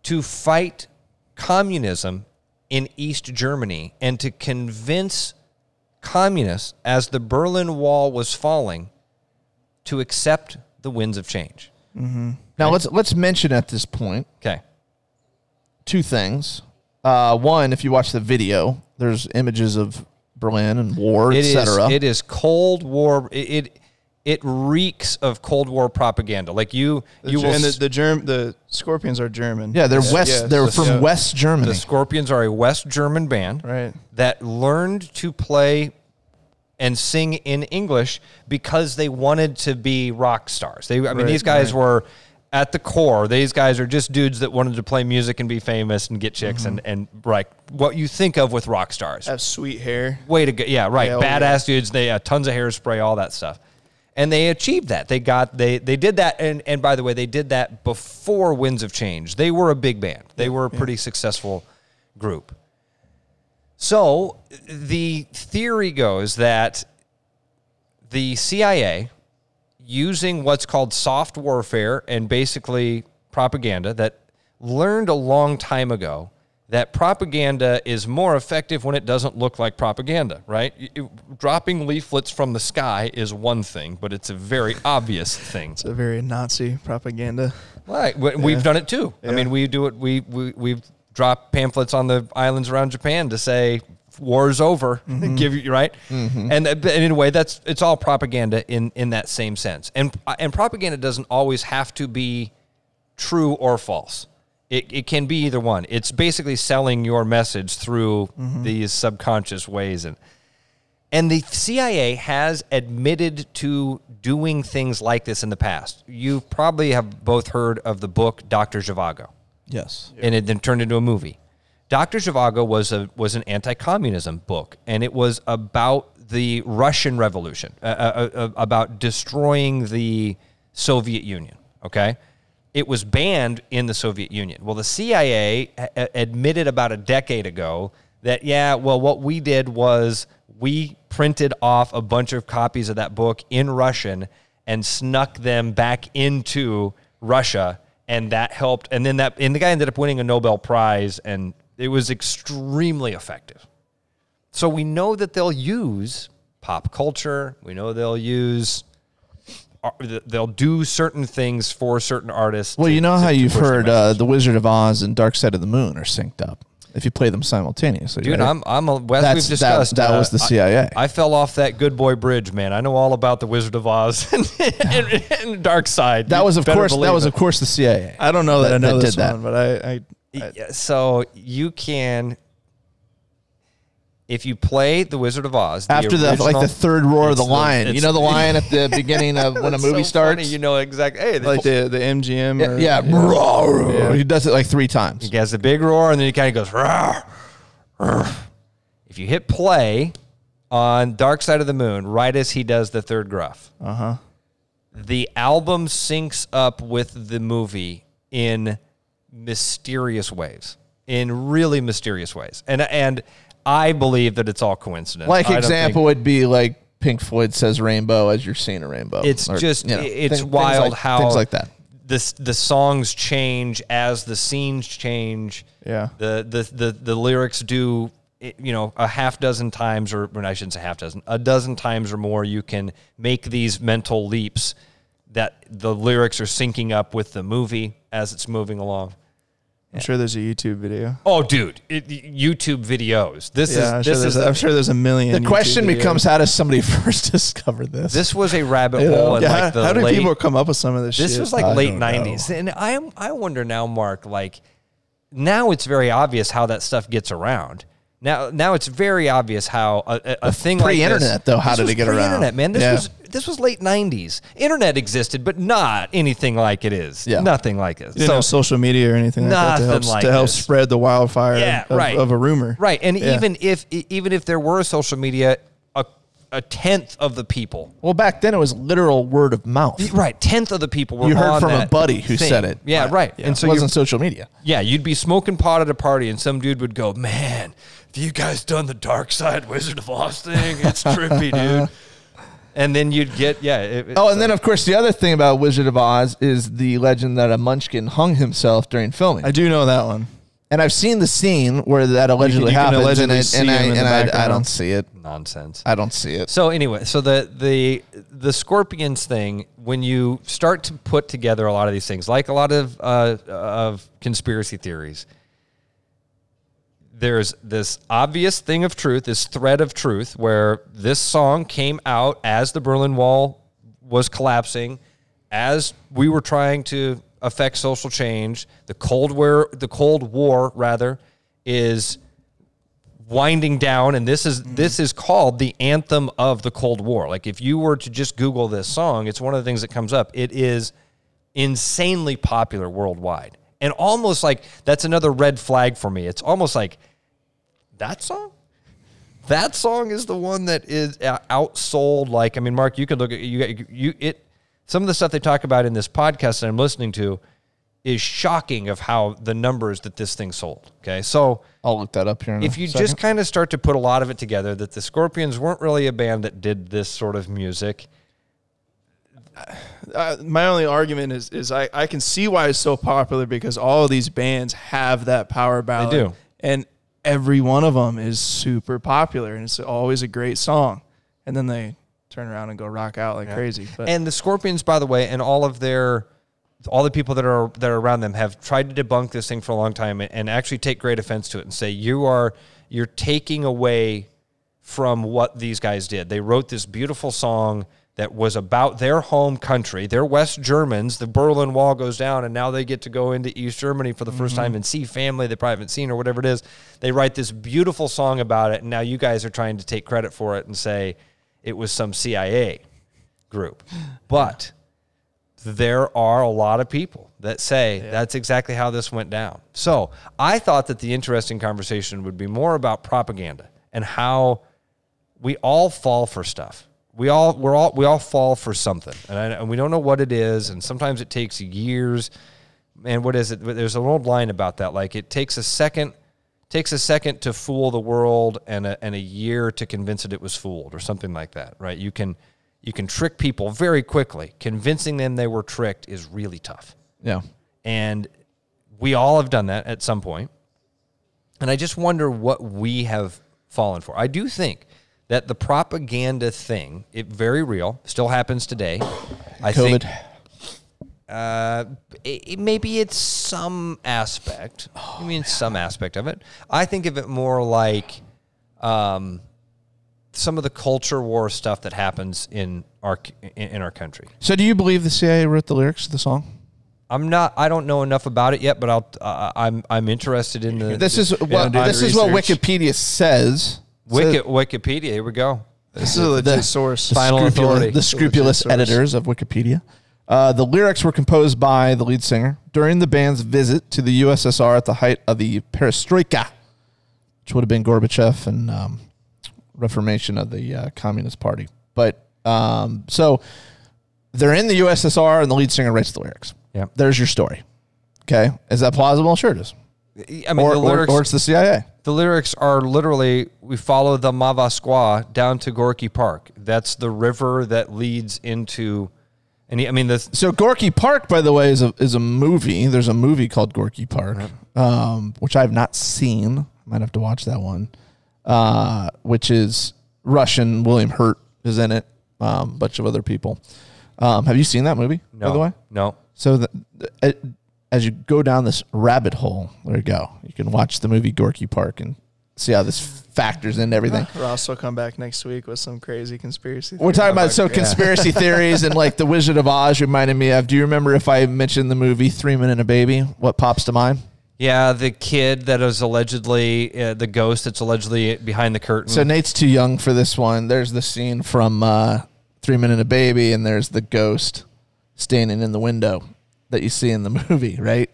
to fight communism in East Germany and to convince communists as the Berlin Wall was falling to accept the winds of change. Now let's let's mention at this point Okay. two things. Uh, one, if you watch the video, there's images of Berlin and war, It is etc. it is Cold War it, it it reeks of Cold War propaganda. Like you, The, you Ger- will. and the, s- the Germ the Scorpions are German. Yeah, they're Yes, West. yes, they're yes, from yeah. West Germany. the Scorpions are a West German band, Right. That learned to play and sing in English because they wanted to be rock stars. They, I mean, Right, these guys right. were at the core. These guys are just dudes that wanted to play music and be famous and get chicks Mm-hmm. and and like what you think of with rock stars. Have sweet hair. Way to go. Yeah, right. Yeah, oh, Badass dudes. They uh, tons of hairspray, all that stuff. And they achieved that. They got they they did that and and by the way, they did that before Winds of Change. They were a big band. They were a pretty successful group. So, the theory goes that the CIA using what's called soft warfare and basically propaganda that learned a long time ago that propaganda is more effective when it doesn't look like propaganda, right? Dropping leaflets from the sky is one thing, but it's a very obvious thing. It's a very Nazi propaganda. Right. We- We've done it too. I mean, we do it. We, we, we've dropped pamphlets on the islands around Japan to say war's over. Mm-hmm. Give you right. Mm-hmm. And, uh, but in a way, that's it's all propaganda in, in that same sense. And, uh, and propaganda doesn't always have to be true or false. It, it can be either one. It's basically selling your message through mm-hmm. these subconscious ways. And, and the CIA has admitted to doing things like this in the past. You probably have both heard of the book Dr. Zhivago, yes. and it then turned into a movie. Dr. Zhivago was a was an anti-communism book, and it was about the Russian Revolution, uh, uh, uh, about destroying the Soviet Union. Okay, it was banned in the Soviet Union. Well, the CIA a- a- admitted about a decade ago that yeah, well, what we did was we printed off a bunch of copies of that book in Russian and snuck them back into Russia, and that helped. And then that and the guy ended up winning a Nobel Prize, and it was extremely effective. So we know that they'll use pop culture. We know they'll use. They'll do certain things for certain artists. Well, to- you know to- how to you've push heard uh. The Wizard of Oz and Dark Side of the Moon are synced up if you play them simultaneously. Dude, right? I'm I'm a, as That's- we've that- discussed. that was the I- CIA. I, fell off that good boy bridge, man. I know all about the Wizard of Oz and, and, and Dark Side. that You was of better course that was it. of course the CIA. I don't know that, That- I know that this did that. but I, I, I Yeah, so you can if you play the Wizard of Oz the After the like the third roar of the the- lion, you know the lion at the beginning of when a movie so starts. funny, you know exactly. Hey, like the the MGM. yeah, or, yeah, roar. he does it like three times. He has a big roar, and then he kind of goes. "Rawr, rawr." If you hit play on Dark Side of the Moon, right as he does the third gruff, uh huh, the album syncs up with the movie in mysterious ways, in really mysterious ways, and and I believe that it's all coincidence. Like I example would be like Pink Floyd says rainbow as you're seeing a rainbow. It's Or, just you know, it's thing- things wild like- how things like that. The the songs change as the scenes change. Yeah. The the the the lyrics do you know a half dozen times or well, I shouldn't say half dozen a dozen times or more you can make these mental leaps that the lyrics are syncing up with the movie as it's moving along. I'm sure there's a YouTube video. Oh, dude! It, YouTube videos. This Yeah, I'm is sure, this is I'm sure there's a million. The question videos. becomes how does somebody first discover this? this was a rabbit You know? hole Yeah, like how, the how do late people come up with some of this? This shit? was like I late don't know. '90s, and I am I wonder now, Mark. Like now, it's very obvious how that stuff gets around. Now, now it's very obvious how a, a, thing like pre-internet, this, though, how did it get around? pre-internet, man. This Yeah. was this was late '90s. Internet existed, but not anything like it is. Yeah. nothing like it. Didn't social media or anything like that to help, like to help spread the wildfire yeah, of, right. of a rumor. right? And Yeah. even if even if there were social media, a a tenth of the people well, back then it was literal word of mouth. Right, tenth of the people were You heard from a buddy who thing. said it. Yeah, right. Yeah. And so it wasn't social media. Yeah, you'd be smoking pot at a party, and some dude would go, "Man, you guys done the Dark Side Wizard of Oz thing? It's trippy, dude." And then you'd get yeah. It, Oh, and then of course the other thing about Wizard of Oz is the legend that a munchkin hung himself during filming. I do know that one. and I've seen the scene where that allegedly you can happens, allegedly and, see I, and, I, him in the and I, I don't see it. nonsense. I don't see it. So anyway, so the the the scorpions thing, when you start to put together a lot of these things, like a lot of uh, of conspiracy theories, there's this obvious thing of truth, this thread of truth, where this song came out as the Berlin Wall was collapsing, as we were trying to affect social change, the Cold War, the Cold War rather, is winding down and this is this is called the anthem of the cold war. Like if you were to just google this song it's one of the things that comes up. It is insanely popular worldwide and almost like that's another red flag for me it's almost like that song that song is the one that is uh, outsold like i mean mark you could look at you you it some of the stuff they talk about in this podcast that i'm listening to is shocking of how the numbers that this thing sold okay so I'll look that up here. In if you second. just kind of start to put a lot of it together that the Scorpions weren't really a band that did this sort of music. Uh, my only argument is is I, I can see why it's so popular because all of these bands have that power ballad. do. And every one of them is super popular and it's always a great song. And then they turn around and go rock out like crazy. But And the Scorpions, by the way, and all of their all the people that are that are around them have tried to debunk this thing for a long time and, and actually take great offense to it and say you are you're taking away from what these guys did. They wrote this beautiful song that was about their home country. They're West Germans. The Berlin Wall goes down, and now they get to go into East Germany for the 1st mm-hmm. time and see family they probably haven't seen or whatever it is. They write this beautiful song about it, and now you guys are trying to take credit for it and say it was some CIA group. But there are a lot of people that say that's exactly how this went down. So I thought that the interesting conversation would be more about propaganda and how we all fall for stuff. We all we're all we all fall for something, and, I, and we don't know what it is. And sometimes it takes years. And what is it? There's an old line about that. Like it takes a second, takes a second to fool the world, and a and a year to convince it it was fooled, or something like that. Right? You can you can trick people very quickly. Convincing them they were tricked is really tough. yeah. And we all have done that at some point. And I just wonder what we have fallen for. I do think that the propaganda thing, it very real, still happens today. I think uh, it, it- maybe it's some aspect. I mean, some aspect of it. I think of it more like um, some of the culture war stuff that happens in our in, in our country. So, do you believe the CIA wrote the lyrics to the song? I'm not. I don't know enough about it yet, but I'll. Uh, I'm. I'm interested in the. This is yeah, what do the this is what. Wikipedia says. Wiki, Wikipedia. Here we go. this is a legit the- source. the Final scrupulous, authority. The scrupulous source. editors of Wikipedia. Uh, the lyrics were composed by the lead singer during the band's visit to the USSR at the height of the Perestroika, which would have been Gorbachev and um, reformation of the uh, Communist Party. But um, so they're in the USSR, and the lead singer writes the lyrics. Yeah. There's your story. Okay, is that plausible? Sure, it is. I mean, Or, the or, lyrics. or it's the CIA. the lyrics are literally we follow the Moskva down to Gorky Park. That's the river that leads into. And he- I mean, the So Gorky Park, by the way, is a is a movie. There's a movie called Gorky Park, um, which I have not seen. I might have to watch that one. Uh, which is Russian. William Hurt is in it. Um, bunch of other people. Um, have you seen that movie? no, By the way, no. so the, the, as you go down this rabbit hole, there you go. You can watch the movie Gorky Park and see how this factors into everything. Ross will come back next week with some crazy conspiracy. Theories. We're theory. talking about so conspiracy theories and like the Wizard of Oz reminded me of. Do you remember if I mentioned the movie Three Men and a Baby? What pops to mind? Yeah, the kid that is allegedly uh, the ghost that's allegedly behind the curtain. So Nate's too young for this one. There's the scene from uh, Three Men and a Baby, and there's the ghost standing in the window that you see in the movie, right?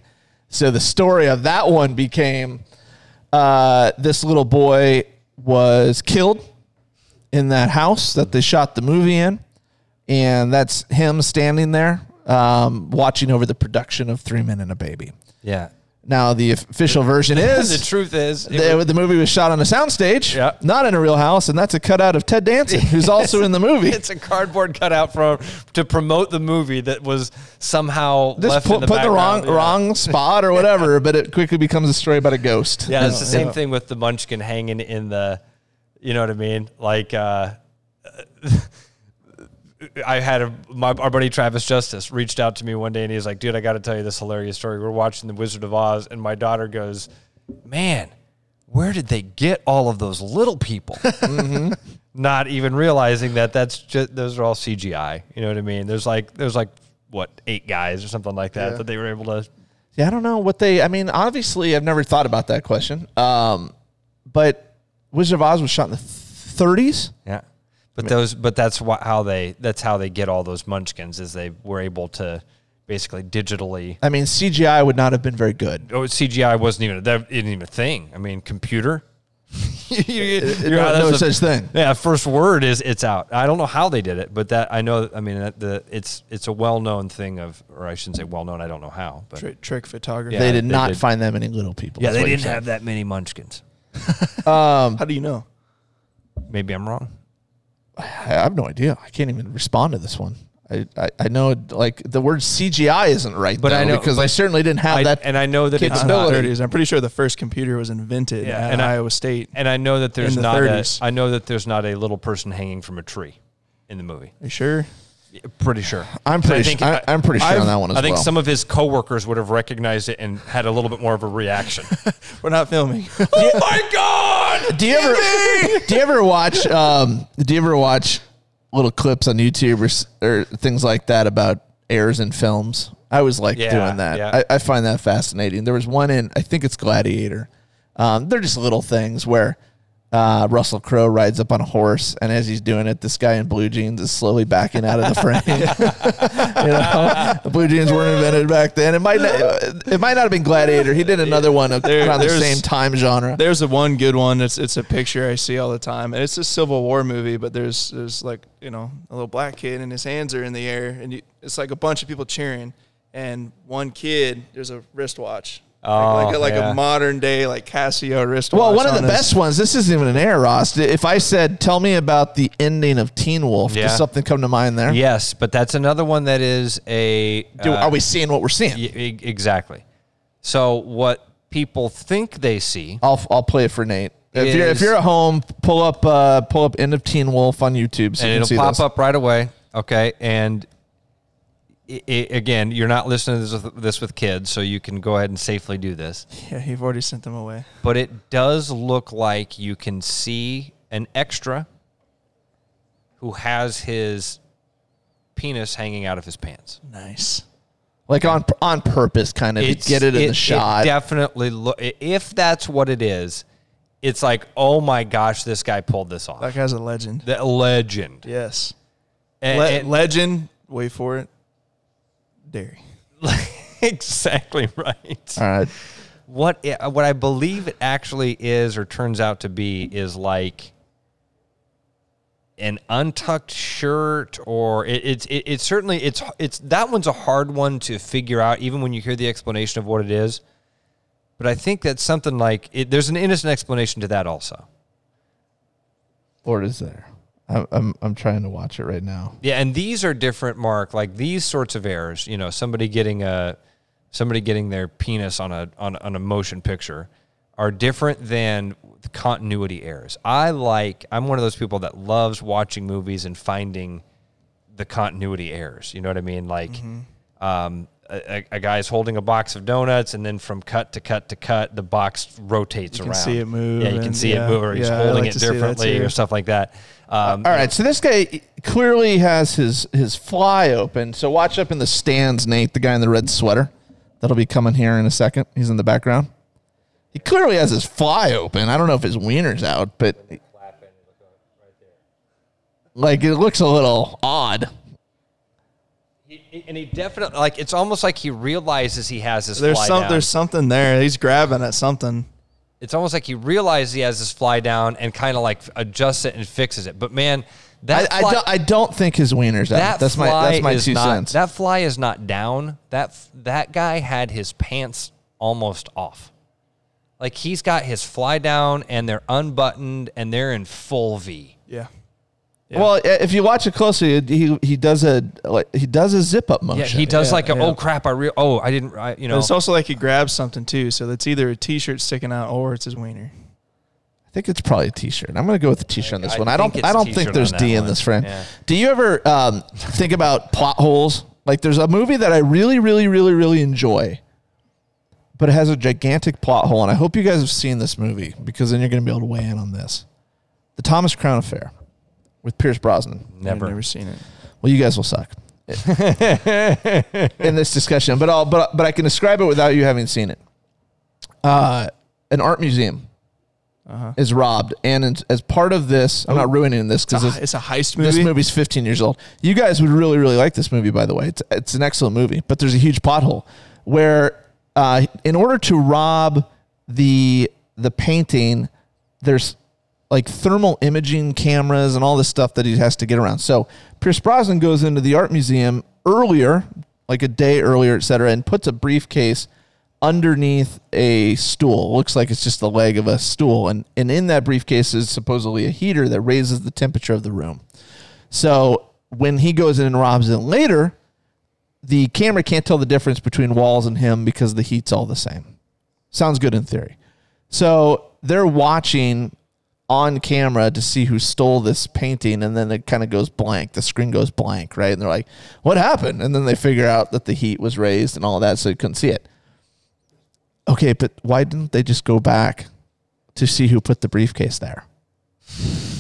So the story of that one became uh, this little boy was killed in that house that they shot the movie in, and that's him standing there um, watching over the production of Three Men and a Baby. yeah. Now the official version is the truth is, the, was- the movie was shot on a soundstage, Yeah. not in a real house, and that's a cutout of Ted Danson, who's also in the movie. it's a cardboard cutout from to promote the movie that was somehow Just left put, in the put the wrong. Yeah. wrong spot or whatever, but it quickly becomes a story about a ghost. Yeah, it's the same thing with the Munchkin hanging in the, you know what I mean? Like, uh, I had a my our buddy Travis Justice reached out to me one day and he's like, "Dude, I got to tell you this hilarious story. We're watching The Wizard of Oz, and my daughter goes, "Man, where did they get all of those little people?" not even realizing that that's just those are all CGI. You know what I mean? There's like there's like what eight guys or something like that Yeah. that they were able to. Yeah, I don't know what they. I mean, obviously, I've never thought about that question. Um, but Wizard of Oz was shot in the 30s. Yeah. But those, but that's why, how they, that's how they get all those munchkins is they were able to basically digitally. I mean, CGI would not have been very good. Oh, CGI wasn't even that isn't even a thing. I mean, computer. You- you- uh, no that's no a- such thing. Yeah, first word is it's out. I don't know how they did it, but that I know. I mean, that the it's it's a well known thing of, or I shouldn't say well known. I don't know how, but Trick, trick photography. Yeah. they did they not did. find that many little people. yeah, That's they what you're didn't have that many munchkins. How do you know? Maybe I'm wrong. I have no idea. I can't even respond to this one. I, I, I know like the word CGI isn't right, But though, I know- because I certainly didn't have I, that. and I know that it's not. 30s. I'm pretty sure the first computer was invented Yeah, at and Iowa State. And I know that there's the not. A, 30s. I know that there's not a little person hanging from a tree in the movie. Are you sure? Pretty sure. I'm pretty. Think- I, I'm pretty sure I've- on that one as I think well. some of his coworkers would have recognized it and had a little bit more of a reaction. We're not filming. oh my god! do you ever do you ever watch um do you ever watch little clips on YouTube or, or things like that about errors in films? I was like Yeah, doing that. yeah. I, I find that fascinating. There was one in I think it's Gladiator. Um, they're just little things where uh, Russell Crowe rides up on a horse, and as he's doing it, this guy in blue jeans is slowly backing out of the frame. you know, the blue jeans weren't invented back then. It might not, it might not have been Gladiator. He did another one There- around the same time genre. There's a one good one. It's it's a picture I see all the time, and it's a Civil War movie. But there's there's like you know a little black kid, and his hands are in the air, and you, it's like a bunch of people cheering, and one kid there's a wristwatch, Oh, like, like, a, like yeah. a modern day like Casio wristwatch. Well, one of the on his- best ones. This isn't even an error, Ross. If I said, "Tell me about the ending of Teen Wolf," Yeah. does something come to mind there? Yes, but that's another one that is a. Do, uh, are we seeing what we're seeing? y- exactly. So what people think they see. I'll I'll play it for Nate. If you're if you're at home, pull up uh, pull up End of Teen Wolf on YouTube so and you can it'll pop this. up right away. Okay, and i i again, you're not listening to this with, this with kids, so you can go ahead and safely do this. Yeah, you've already sent them away. But it does look like you can see an extra who has his penis hanging out of his pants. Nice. like on on purpose, kind of to It's- get it in the shot. definitely look. If that's what it is, it's like, oh my gosh, this guy pulled this off. That guy's a legend. the legend. Yes. And- Le- and- legend. Wait for it. Dairy. exactly right. All right, What i- what I believe it actually is or turns out to be is like an untucked shirt or it, it's it, it's certainly it's it's that one's a hard one to figure out even when you hear the explanation of what it is. But I think that's something like it, there's an innocent explanation to that also. Lord is there. I'm, I'm I'm trying to watch it right now. Yeah, and these are different, Mark. Like these sorts of errors, you know, somebody getting a somebody getting their penis on a on, on a motion picture are different than the continuity errors. I like I'm one of those people that loves watching movies and finding the continuity errors. You know what I mean? Like um, a, a- a guy's holding a box of donuts, and then from cut to cut to cut, the box rotates around. You can around. see it move Yeah, you can see yeah, it move, or he's yeah, holding like it to see that differently, or stuff like that. Um, All right, so this guy clearly has his his fly open. So watch up in the stands, Nate, the guy in the red sweater. That'll be coming here in a second. He's in the background. He clearly has his fly open. I don't know if his wiener's out, but like it looks a little odd. He- and he definitely like it's almost like he realizes he has his There's fly some. down. There's something there. He's grabbing at something. It's almost like he realizes he has his fly down and kind of like adjusts it and fixes it. But man, that I, I, fly, don't, I don't think his wiener's out. that that's my fly that's my is two not, cents. That fly is not down. That that guy had his pants almost off. Like he's got his fly down and they're unbuttoned and they're in full V. Yeah. Well, if you watch it closely, he he does a like he does a zip up motion. Yeah, he does Yeah, like a yeah. oh crap, I real oh I didn't I, you But know it's also like he grabs something too. So it's either a t-shirt sticking out or it's his wiener. I think it's probably a T-shirt. I'm going to go with the T-shirt on this I one. I don't. I don't think there's D that in one. this frame. Yeah. Do you ever um, think about plot holes? Like, there's a movie that I really, really, really, really enjoy, but it has a gigantic plot hole, and I hope you guys have seen this movie because then you're going to be able to weigh in on this. The Thomas Crown Affair. With Pierce Brosnan. Never. I've never seen it. Well, you guys will suck in this discussion, but I'll but but I can describe it without you having seen it. Uh, an art museum is robbed, and in, as part of this, I'm not ruining this because it's a heist movie. this movie's 15 years old. You guys would really, really like this movie, by the way. It's, it's an excellent movie, but there's a huge pothole where, uh, in order to rob the the painting, there's like thermal imaging cameras and all this stuff that he has to get around. So Pierce Brosnan goes into the art museum earlier, like a day earlier, et cetera, and puts a briefcase underneath a stool. Looks like it's just the leg of a stool. And, and in that briefcase is supposedly a heater that raises the temperature of the room. So when he goes in and robs it later, the camera can't tell the difference between walls and him because the heat's all the same. Sounds good in theory. So they're watching on camera to see who stole this painting, and then it kind of goes blank. The screen goes blank, right? And they're like, "What happened?" And then they figure out that the heat was raised and all that, so you couldn't see it. Okay, but why didn't they just go back to see who put the briefcase there?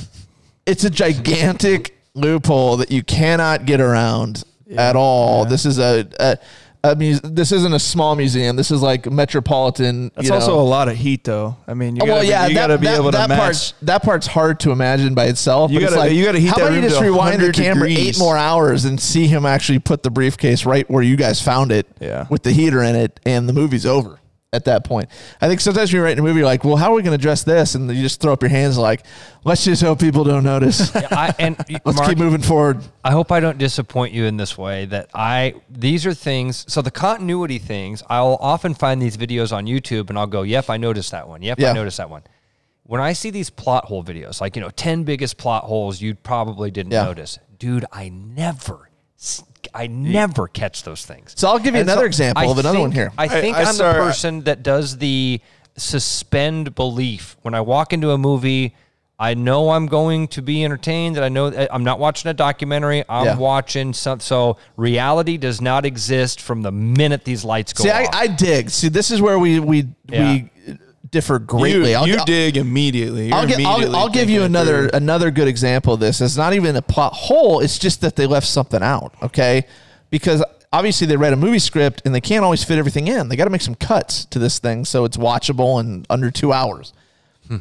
It's a gigantic loophole that you cannot get around at all. This is a, a, a muse- this isn't a small museum. This is like metropolitan. That's you also know. a lot of heat, though. I mean, you Oh, gotta, well, yeah, be, you that, gotta be that, able to that match. Part's, that part's hard to imagine by itself. You gotta- like, you gotta heat how about you just rewind the 100 camera eight more hours and see him actually put the briefcase right where you guys found it Yeah. with the heater in it, and the movie's over at that point. I think sometimes when you're writing a movie, you're like, well, how are we going to address this? And you just throw up your hands like, let's just hope people don't notice. I, and let's Mark, keep moving forward. I hope I don't disappoint you in this way. That I these are things. So the continuity things, I'll often find these videos on YouTube, and I'll go, "Yep, I noticed that one. Yep, Yeah. I noticed that one." When I see these plot hole videos, like you know, ten biggest plot holes you probably didn't Yeah. notice, dude, I never, I never catch those things. So I'll give you And another so example I of another one here. I think I I, am start- the person that does the suspend belief. When I walk into a movie, I know I'm going to be entertained. That I know eh, I'm not watching a documentary. I'm Yeah. watching some. So reality does not exist from the minute these lights go See, I, off. I dig. See, this is where we we Yeah. we differ you greatly. I'll- you I'll- dig immediately. You're I'll, get, I'll, I'll give you another through. another good example of this. It's not even a plot hole. It's just that they left something out. Okay, because obviously they read a movie script and they can't always fit everything in. They got to make some cuts to this thing so it's watchable in under two hours.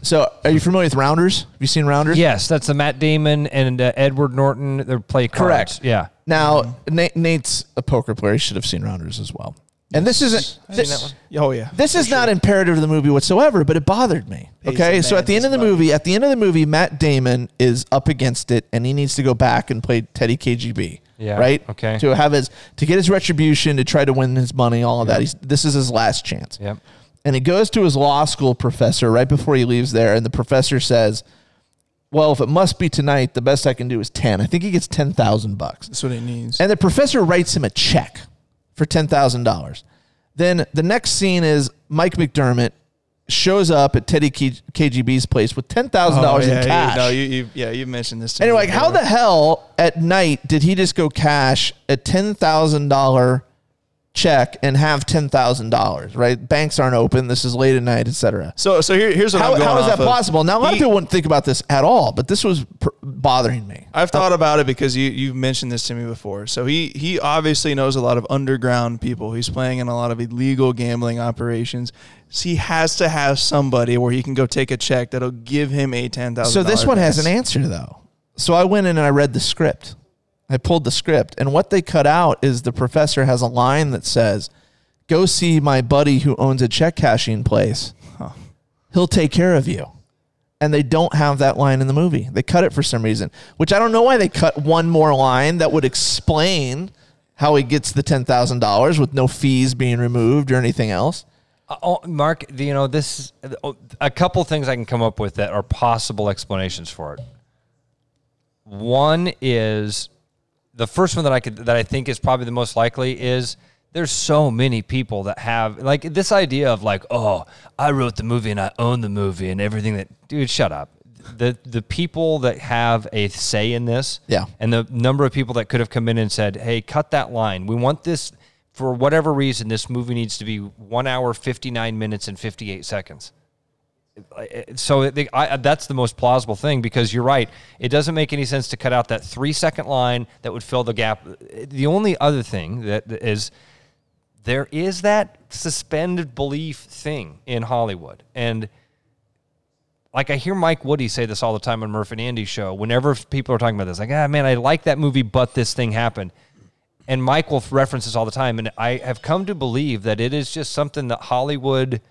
So, are you familiar with Rounders? Have you seen Rounders? yes, that's the Matt Damon and uh, Edward Norton. They play cards. Correct. Yeah. Now, Nate, Nate's a poker player. He should have seen Rounders as well. And this isn't. This, Oh yeah. This is not imperative to the movie whatsoever, but it bothered me. Pays Okay, so at the end of the man's movie, at the end of the movie, Matt Damon is up against it, and he needs to go back and play Teddy KGB. Yeah, Right. okay. To have his to get his retribution, to try to win his money, all of that. He's this is his last chance. Yep. And he goes to his law school professor right before he leaves there, and the professor says, "Well, if it must be tonight, the best I can do is ten. I think he gets ten thousand bucks." That's what he needs. And the professor writes him a check for ten thousand dollars. Then the next scene is Mike McDermott shows up at Teddy KGB's place with ten thousand Oh, dollars yeah, in you- cash. no, you, you, yeah, you mentioned this. To and me you're like, how the hell at night did he just go cash a ten thousand dollar check and have ten thousand dollars? Right? Banks aren't open. This is late at night, etc. So, so here, here's what How, I'm going how is that of. possible? Now a lot of people wouldn't think about this at all, but this was pr- bothering me. I've thought about it because you you've mentioned this to me before. So he he obviously knows a lot of underground people. He's playing in a lot of illegal gambling operations. So he has to have somebody where he can go take a check that'll give him a ten thousand. So this one has an answer though. So I went in and I read the script. I pulled the script, and what they cut out is the professor has a line that says, "Go see my buddy who owns a check cashing place. He'll take care of you." And they don't have that line in the movie. They cut it for some reason, which I don't know why they cut one more line that would explain how he gets the ten thousand dollars with no fees being removed or anything else. Uh, oh, Mark, you know this. is- A couple things I can come up with that are possible explanations for it. One is the first one that I could that I think is probably the most likely is there's so many people that have like this idea of like oh I wrote the movie and I own the movie and everything that dude shut up. The the people that have a say in this Yeah. and the number of people that could have come in and said hey cut that line. We want this for whatever reason this movie needs to be one hour 59 minutes and 58 seconds so I, that's the most plausible thing because you're right. It doesn't make any sense to cut out that three second line that would fill the gap. The only other thing that is there is that suspended belief thing in Hollywood. And like I hear Mike Woody say this all the time on Murph and Andy's show. Whenever people are talking about this, like, ah, man, I like that movie, but this thing happened. And Mike will reference this all the time. And I have come to believe that it is just something that Hollywood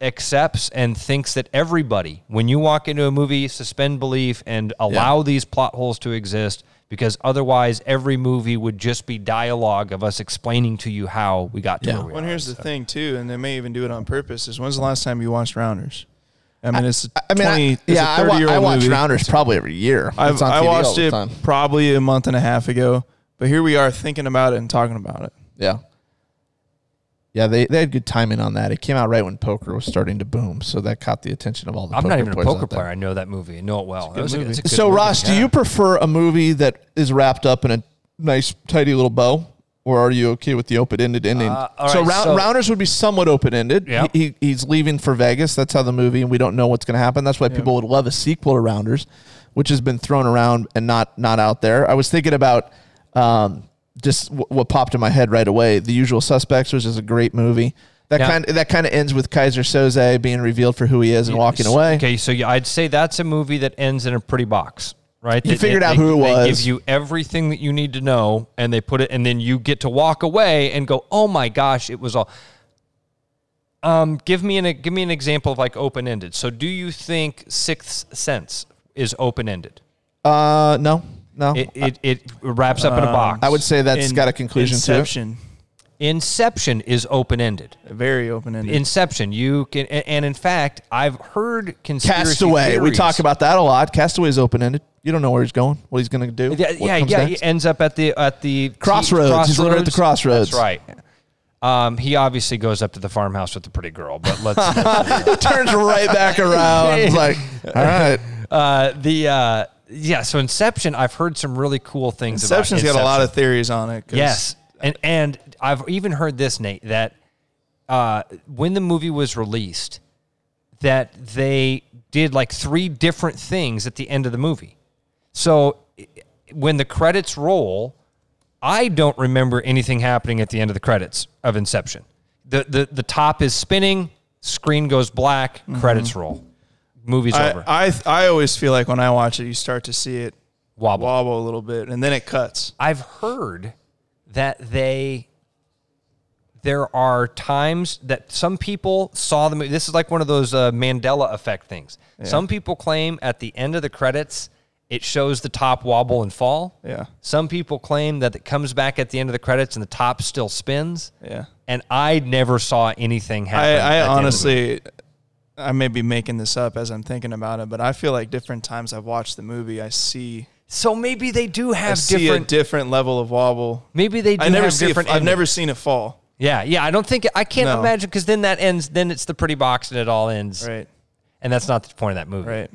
accepts and thinks that everybody, when you walk into a movie, suspend belief and allow these plot holes to exist because otherwise every movie would just be dialogue of us explaining to you how we got to Yeah. where we Well, are. here's the thing too, and they may even do it on purpose. Is when's the last time you watched Rounders? I mean, it's a I mean, I- 20, it's yeah, a I, wa- 30 year I old watch movie. Rounders probably every year. I've, It's on I watched it probably a month and a half ago, but here we are thinking about it and talking about it. Yeah. Yeah, they, they had good timing on that. It came out right when poker was starting to boom, so that caught the attention of all the. I'm poker not even a poker player. I know that movie. I know it well. good It was a- movie. it's a good So, movie, Ross, do you prefer a movie that is wrapped up in a nice, tidy little bow, or are you okay with the open-ended ending? Uh, all so, right, Round- so- Rounders would be somewhat open-ended. Yep. He, he, he's leaving for Vegas. That's how the movie, and we don't know what's going to happen. That's why people would love a sequel to Rounders, which has been thrown around and not not out there. I was thinking about um, just w- what popped in my head right away. The Usual Suspects, which is a great movie. That Yeah. kind that kind of ends with Keyser Söze being revealed for who he is and walking away. Okay, so yeah, I'd say that's a movie that ends in a pretty box, right? You figured out who it They was. give you everything that you need to know, and they put it, and then you get to walk away and go, "Oh my gosh, it was all." Um, give me an give me an example of like open ended. So, do you think Sixth Sense is open ended? Uh, no, no. It, it it wraps up in a box. I would say that's In- got a conclusion too. Inception, Inception is open ended. very open ended. Inception, you can, and, and in fact, I've heard to it. conspiracy Cast Away. We theories. talk about that a lot. Cast Away is open ended. You don't know where he's going, what he's going to do. Yeah, what yeah, comes yeah. next. He ends up at the at the Crossroads. He's living at the crossroads. That's right. Um, he obviously goes up to the farmhouse with the pretty girl, but let's. let's turns right back around. It's like, all right. uh, the uh, yeah. So Inception, I've heard some really cool things. Inception's about Inception. Inception's got a lot of theories on it. yes, and and I've even heard this Nate that uh, when the movie was released, that they did like three different things at the end of the movie. So when the credits roll, I don't remember anything happening at the end of the credits of Inception. The the the top is spinning, screen goes black, credits roll. Movie's over. I, I I always feel like when I watch it, you start to see it Wobble. wobble a little bit, and then it cuts. I've heard that they there are times that some people saw the movie. This is like one of those uh, Mandela effect things. Some people claim at the end of the credits it shows the top wobble and fall. Yeah. Some people claim that it comes back at the end of the credits and the top still spins. Yeah. And I never saw anything happen. I, I end of the movie. honestly, I may be making this up as I'm thinking about it, but I feel like different times I've watched the movie, I see So maybe they do I have see a different. different level of wobble. maybe they do I never have see. A, different. I've endings. never seen it fall. Yeah, yeah. I don't think I can't No. imagine because then that ends. Then it's the pretty box and it all ends. Right. And that's not the point of that movie. Right.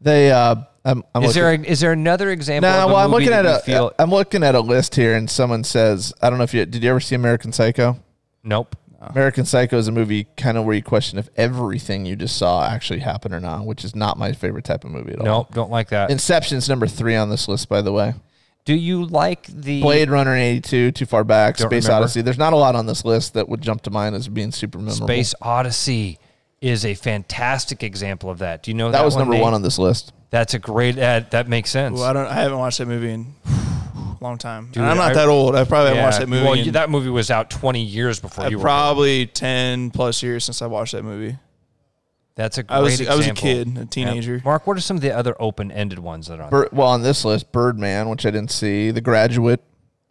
They, uh, I'm, I'm Is looking, there a, is there another example? no, of a well, I'm movie looking at that you a, feel, am looking at a list here, and someone says, I don't know if you did. You ever see American Psycho? nope. Uh-huh. American Psycho is a movie kind of where you question if everything you just saw actually happened or not, which is not my favorite type of movie at all. Nope. Don't like that. Inception's number three on this list, by the way. Do you like the Blade Runner in 82, Too Far Back, Don't Space remember. Odyssey. There's not a lot on this list that would jump to mind as being super memorable. Space Odyssey? Is a fantastic example of that. Do you know that, that was number Nate? one on this list. That's a great. That that makes sense. Well, I don't. I haven't watched that movie in a long time. Dude, And I'm not I- that old. I probably haven't watched that movie. Well, in- you, that movie was out 20 years before uh, you were. probably ten plus years since I watched that movie. That's a great I was example. I was a kid, a Yeah. teenager. Mark, what are some of the other open-ended ones that are on? Bir- well, on this list, Birdman, which I didn't see, The Graduate.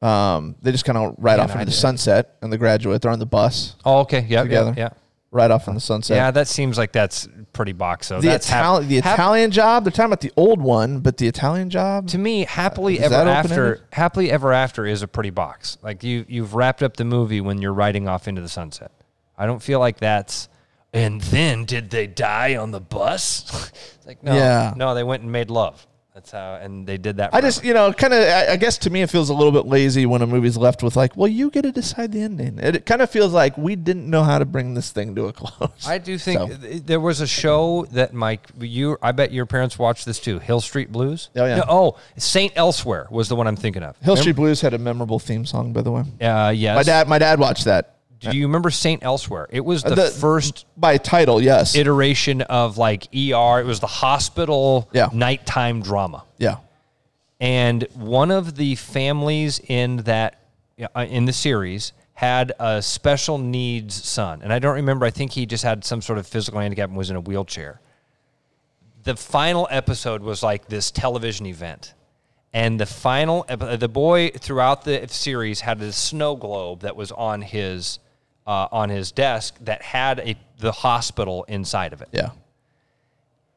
Um, they just kind of ride Man, off into I the did. sunset and The Graduate. They're on the bus, oh, okay. Yeah. Yeah. Together. Yeah. right off in the sunset. Yeah. That seems like that's pretty box. So the that's hap- Italian, the hap- Italian job. They're talking about the old one, but the Italian job. to me, happily Is ever after, happily ever after is a pretty box. Like you, you've wrapped up the movie when you're riding off into the sunset. I don't feel like that's. And then did they die on the bus? like no, Yeah. no, they went and made love. That's how, and they did that. I just, you know, kind of. I, I guess to me, it feels a little bit lazy when a movie's left with like, "Well, you get to decide the ending." It, it kind of feels like we didn't know how to bring this thing to a close. I do think So- th- there was a show that Mike, you, I bet your parents watched this too. Hill Street Blues. Oh, yeah. No, oh, Saint Elsewhere was the one I'm thinking of. Hill Street Blues had a memorable theme song, by the way. Uh, yes. My dad, my dad watched that Do you remember Saint Elsewhere? It was the, The- first by title. Yes, iteration of like ER. It was the hospital Yeah. nighttime drama. yeah, and one of the families in that uh, in the series had a special needs son and i don't remember i think he just had some sort of physical handicap and was in a wheelchair the final episode was like this television event and the final the boy throughout the series had a snow globe that was on his uh, on his desk that had a the hospital inside of it yeah.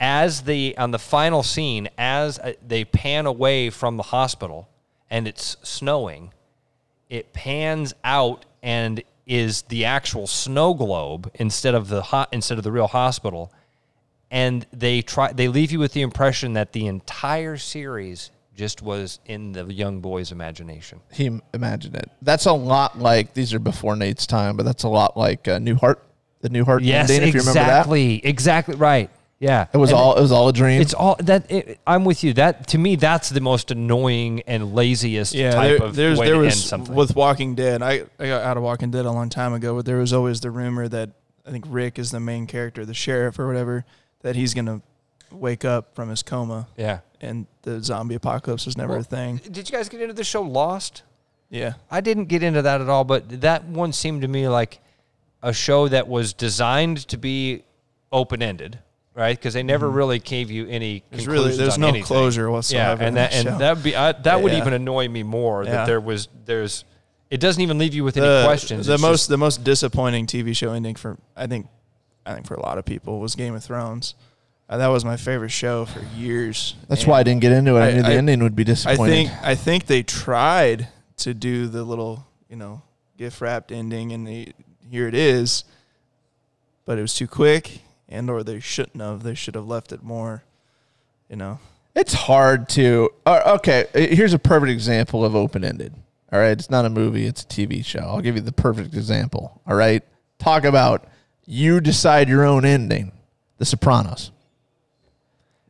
as the on the final scene as uh, they pan away from the hospital and it's snowing it pans out and is the actual snow globe instead of the ho- instead of the real hospital and they try they leave you with the impression that the entire series just was in the young boy's imagination He imagined it. That's a lot like these are before Nate's time, but that's a lot like uh, Newhart, the Newhart yes ending. If you remember that, exactly exactly right yeah it was And all it was all a dream. It's all that it, I'm with you. That to me, that's the most annoying and laziest Yeah, type there, of there's way there to was end something. with Walking Dead. I, I got out of Walking Dead a long time ago, but there was always the rumor that I think Rick is the main character, the sheriff or whatever, that he's gonna wake up from his coma, yeah. and the zombie apocalypse was never Well, a thing. Did you guys get into the show Lost? Yeah, I didn't get into that at all, but that one seemed to me like a show that was designed to be open ended, right? Because they never really gave you any. Mm-hmm. There's really- there's no anything. closure whatsoever Yeah, and that that and show. that would be I, that would even annoy me more Yeah. that there was there's. It doesn't even leave you with any the, questions. The It's most just- the most disappointing TV show ending for I think I think for a lot of people was Game of Thrones. Uh, that was my favorite show for years. That's And why I didn't get into it. I, I- knew the I- ending would be disappointing. I think I think they tried to do the little you know gift wrapped ending, and they, here it is, but it was too quick, and or they shouldn't have. They should have left it more. You know, It's hard to. Uh, okay, uh, here's a perfect example of open ended. All right, it's not a movie; it's a TV show. I'll give you the perfect example. All right, talk about you decide your own ending. The Sopranos.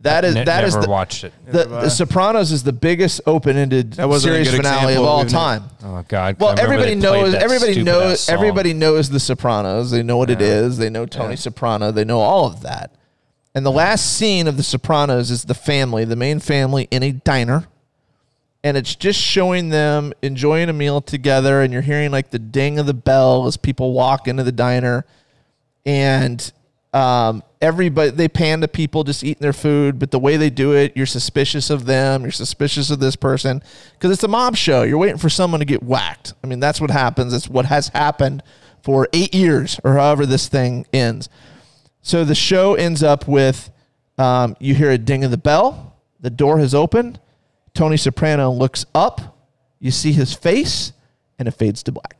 That is Ne- that is never the, watched it. the, the Sopranos is the biggest open ended That wasn't a series good finale of of all moving it. time. Oh God! I Well, remember everybody they played knows. that Everybody stupid-ass knows. song. Everybody knows the Sopranos. They know what it is. They know Tony Soprano. They know all of that. And the last scene of the Sopranos is the family, the main family, in a diner, and it's just showing them enjoying a meal together. And you're hearing like the ding of the bell as people walk into the diner, and um, everybody they pan to people just eating their food, but the way they do it, you're suspicious of them. You're suspicious of this person because it's a mob show. You're waiting for someone to get whacked. I mean, that's what happens. That's what has happened for eight years or however this thing ends. So the show ends up with um, you hear a ding of the bell, the door has opened. Tony Soprano looks up, you see his face, and it fades to black.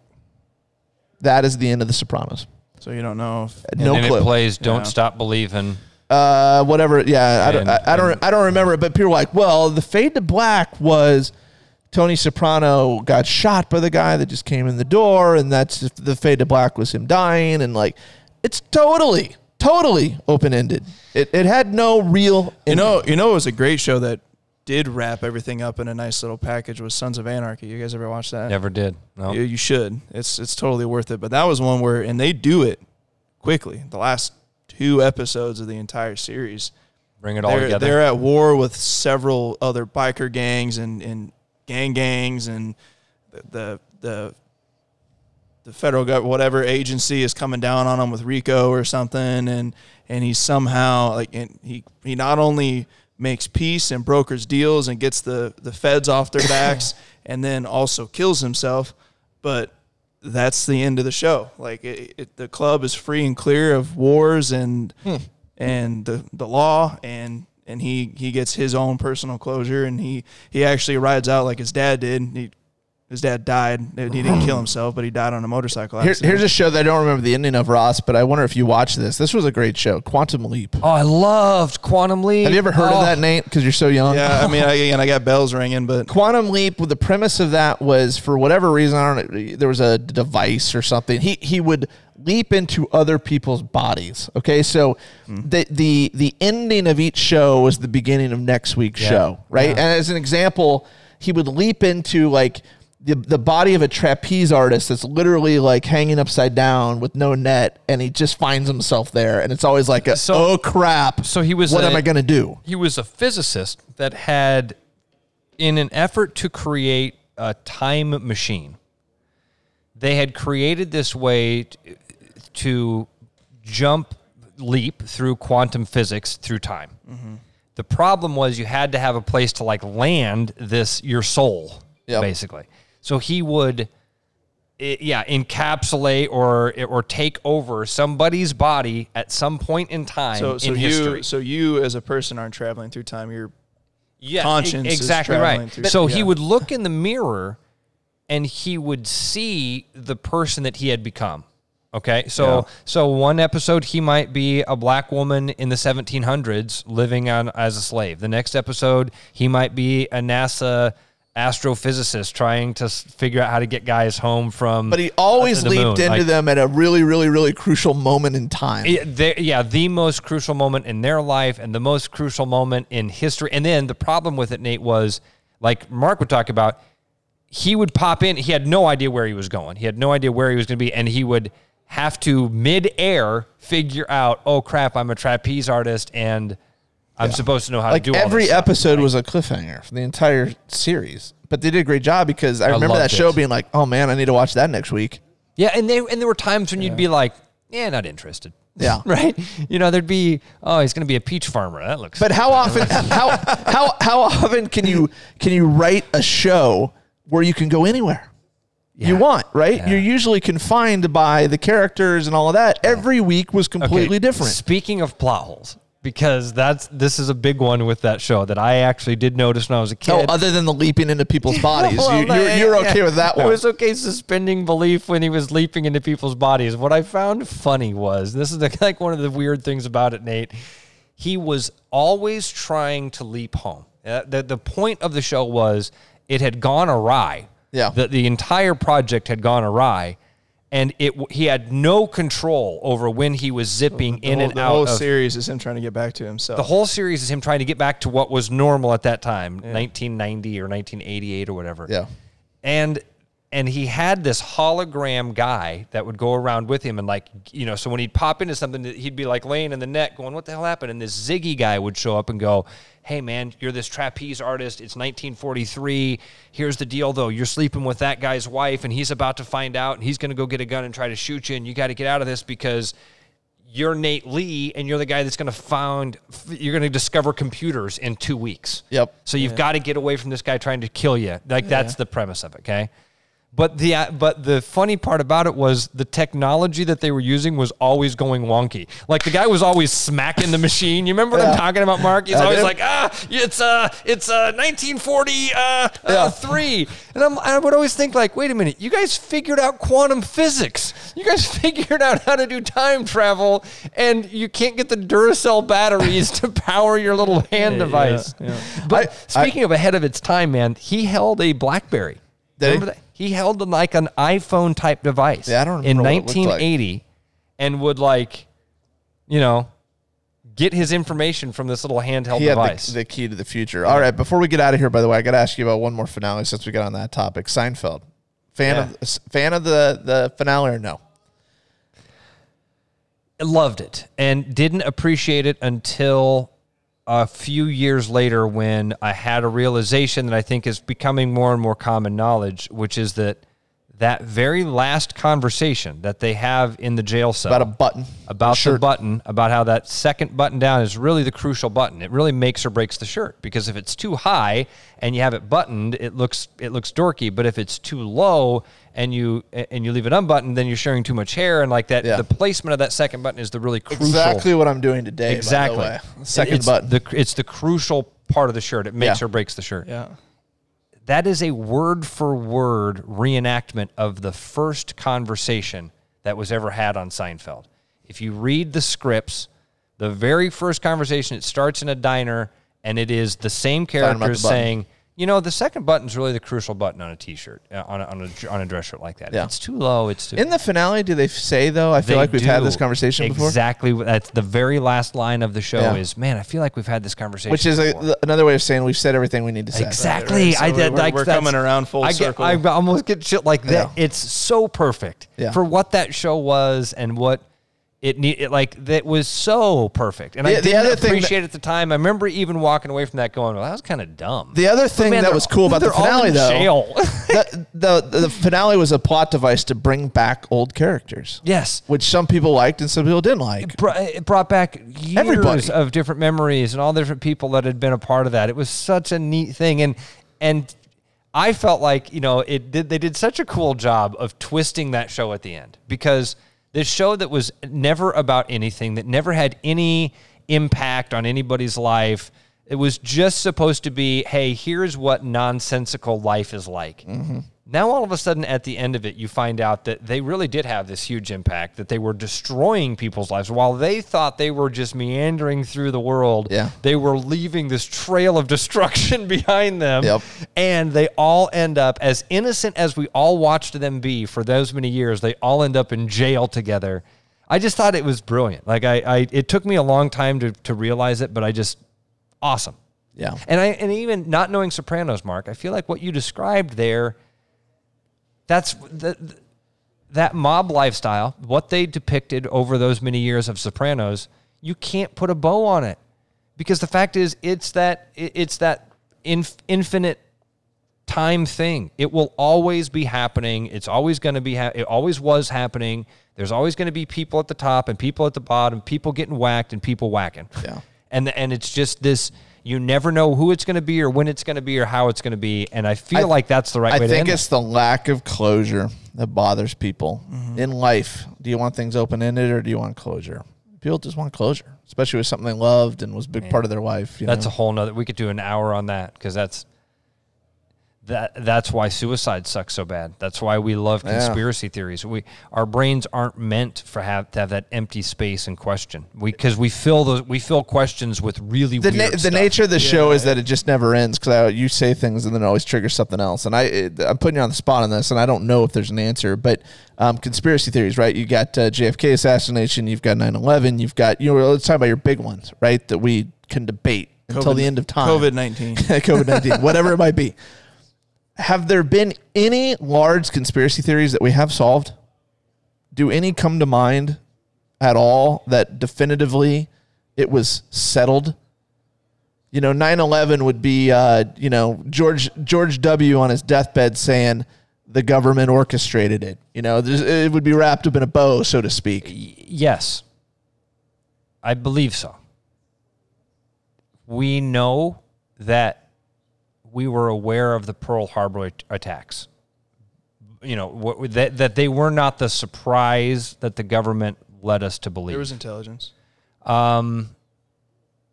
That is the end of The Sopranos. So you don't know. If, and no then clue. it plays "Don't Yeah. Stop Believing." uh, whatever. Yeah, I don't, I, I don't, I don't remember it. But people were like, well, the fade to black was Tony Soprano got shot by the guy that just came in the door, and that's the fade to black was him dying, and like, it's totally, totally open ended. It, it had no real. you know, you know, it was a great show that did wrap everything up in a nice little package. Was Sons of Anarchy? You guys ever watch that? Never did. No. You, you should. It's it's totally worth it. But that was one where, and they do it quickly. The last two episodes of the entire series, Bring it all they're, together. they're at war with several other biker gangs and, and gang gangs, and the the the, the federal government, whatever agency is coming down on him with RICO or something, and and he somehow like and he he not only makes peace and brokers deals and gets the the feds off their backs, and then also kills himself, but that's the end of the show. Like it, it, the club is free and clear of wars and hmm. and the the law and and he he gets his own personal closure and he he actually rides out like his dad did. He his dad died. He didn't kill hmm. himself, but he died on a motorcycle Here, accident. here's a show that I don't remember the ending of Ross, but I wonder if you watched this. This was a great show, Quantum Leap. Oh, I loved Quantum Leap. Have you ever heard Oh. of that, Nate? Because you're so young. yeah, I mean, I, again, I got bells ringing, but Quantum Leap. The premise of that was, for whatever reason, I don't know. There was a device or something. He he would leap into other people's bodies. Okay, so hmm. the the the ending of each show was the beginning of next week's show, right? And as an example, he would leap into like. The, the body of a trapeze artist that's literally like hanging upside down with no net and he just finds himself there and it's always like a, So- oh crap so he was what a- am i going to do he was a physicist that had, in an effort to create a time machine, they had created this way to jump, leap through quantum physics through time. Mm-hmm. The problem was you had to have a place to like land this your soul, Yep. basically. So he would, i- yeah, encapsulate or or take over somebody's body at some point in time so so in you history. so you as a person aren't traveling through time. Yeah, conscience is exactly traveling right. through- so he would look in the mirror and he would see the person that he had become. Okay, so so one episode he might be a black woman in the 1700s living on as a slave. The next episode he might be a NASA astrophysicist trying to figure out how to get guys home from. but he always leaped into Like, them at a really really really crucial moment in time yeah, they- yeah, the most crucial moment in their life and the most crucial moment in history. And then the problem with it, Nate, was like Mark would talk about, he would pop in. He had no idea where he was going. He had no idea where he was going to be. And he would have to mid-air figure out, oh crap, I'm a trapeze artist and I'm supposed to know how like to do all every this stuff. episode was a cliffhanger for the entire series but they did a great job because i, remember that loved show it. being like oh man i need to watch that next week Yeah, and they and there were times when you'd be like, yeah, not interested. Yeah. right. You know, there'd be, oh, he's going to be a peach farmer. That looks. but how often how how how often can you can you write a show where you can go anywhere you want right you're usually confined by the characters and all of that every week was completely Okay, different Speaking of plot holes, because that's this is a big one with that show that I actually did notice when I was a kid. Oh, other than the leaping into people's bodies, Well, you, you're, you're yeah, okay with that I one. was okay suspending belief when he was leaping into people's bodies. What I found funny was this is the, like one of the weird things about it, Nate. He was always trying to leap home. Uh, the, the point of the show was it had gone awry. Yeah. The, the entire project had gone awry. And it he had no control over when he was zipping the in whole, and out. the whole of series is him trying to get back to himself. the whole series is him trying to get back to what was normal at that time, 1990 or 1988 or whatever. Yeah. And and he had this hologram guy that would go around with him and like you know so when he'd pop into something he'd be like laying in the net going what the hell happened and this ziggy guy would show up and go hey man you're this trapeze artist it's 1943 here's the deal though you're sleeping with that guy's wife and he's about to find out and he's going to go get a gun and try to shoot you and you got to get out of this because you're Nate Lee and you're the guy that's going to found you're going to discover computers in 2 weeks. Yep. So you've got to get away from this guy trying to kill you. Like that's the premise of it, okay? But the uh, but the funny part about it was the technology that they were using was always going wonky. Like the guy was always smacking the machine. You remember what I'm talking about, Mark? He's I always do. like, ah, it's uh, it's uh, 1940 uh, uh, three, and I'm, I would always think like, wait a minute, you guys figured out quantum physics. You guys figured out how to do time travel, and you can't get the Duracell batteries to power your little hand device. But I- speaking of ahead of its time, man, he held a BlackBerry. Did he? Remember that? He held like an iPhone type device. Yeah, I don't in remember what it looked like. 1980, and would like, you know, get his information from this little handheld he had device. the, the key to the future. All right, before we get out of here, by the way, I got to ask you about one more finale since we got on that topic. Seinfeld, fan of fan of the the finale or no? loved it and didn't appreciate it until a few years later when I had a realization that I think is becoming more and more common knowledge, which is that that very last conversation that they have in the jail cell About a button, about the button, about how that second button down is really the crucial button. It really makes or breaks the shirt because if it's too high and you have it buttoned, it looks it looks dorky. But if it's too low and you and you leave it unbuttoned, then you're showing too much hair and like that. Yeah. The placement of that second button is the really crucial. Exactly what I'm doing today. Exactly. By the way. Second It's button. The, it's the crucial part of the shirt. It makes Yeah. or breaks the shirt. yeah. That is a word for word reenactment of the first conversation that was ever had on Seinfeld. If you read the scripts, the very first conversation, it starts in a diner and it is the same the characters button. Saying, you know, the second button's really the crucial button on a t-shirt, uh, on a, on a, on a dress shirt like that. Yeah. If it's too low, it's too In the finale, do they say though? I feel they like we've had do. this conversation before, Exactly. That's the very last line of the show Yeah. is, man, I feel like we've had this conversation. which is before." a, another way of saying we've said everything we need to say. Exactly. So I did. we're- like, we're that's- coming around full I get, circle. I almost get shit like that. Yeah. It's so perfect Yeah. for what that show was and what it need. It, like that was so perfect, and The- I didn't other thing appreciate it at the time. I remember even walking away from that going, "Well, that was kind of dumb." The other thing man, that was cool about the finale, though, the, the the finale was a plot device to bring back old characters, yes. which some people liked and some people didn't like. br- it brought back years Everybody. of different memories and all the different people that had been a part of that. It was such a neat thing, and and I felt like you know it did. They did such a cool job of twisting that show at the end because this show that was never about anything, that never had any impact on anybody's life. It was just supposed to be, hey, here's what nonsensical life is like. Mm-hmm. Now, all of a sudden, at the end of it, you find out that they really did have this huge impact, that they were destroying people's lives. While they thought they were just meandering through the world, Yeah. they were leaving this trail of destruction behind them. Yep. And they all end up, as innocent as we all watched them be for those many years, they all end up in jail together. I just thought it was brilliant. Like, I, I it took me a long time to, to realize it, but I just, awesome. Yeah, And I and even not knowing Sopranos, Mark, I feel like what you described there, that's the, that mob lifestyle, what they depicted over those many years of Sopranos, you can't put a bow on it. Because the fact is it's that it's that inf- infinite time thing. It will always be happening. It's always going to be ha- it always was happening. There's always going to be people at the top and people at the bottom, people getting whacked and people whacking. Yeah. And and it's just this you never know who it's going to be or when it's going to be or how it's going to be and I feel I- like that's the right I way to think it's the lack of closure that bothers people mm-hmm. in life. Do you want things open ended or do you want closure? People just want closure, especially with something they loved and was a big part of their life. You That's know? a whole nother. We could do an hour on that because that's that. That's why suicide sucks so bad. That's why we love Yeah. conspiracy theories. We our brains aren't meant for have to have that empty space and question. We because we fill those we fill questions with really the, weird na- the nature of the show is that it just never ends because you say things and then it always triggers something else. And I, it, I'm putting you on the spot on this, and I don't know if there's an answer, but um, conspiracy theories, right? You got uh, JFK assassination, you've got 9/11, you've got you know. Let's talk about your big ones, right? That we can debate until the end of time. COVID nineteen. COVID 19, whatever it might be. Have there been any large conspiracy theories that we have solved? Do any come to mind at all that definitively it was settled? You know, 9 11 would be, uh, you know, George, George W. on his deathbed saying the government orchestrated it. You know, it would be wrapped up in a bow, so to speak. Yes, I believe so. We know that we were aware of the Pearl Harbor attacks. You know what, that that they were not the surprise that the government led us to believe. There was intelligence. Um,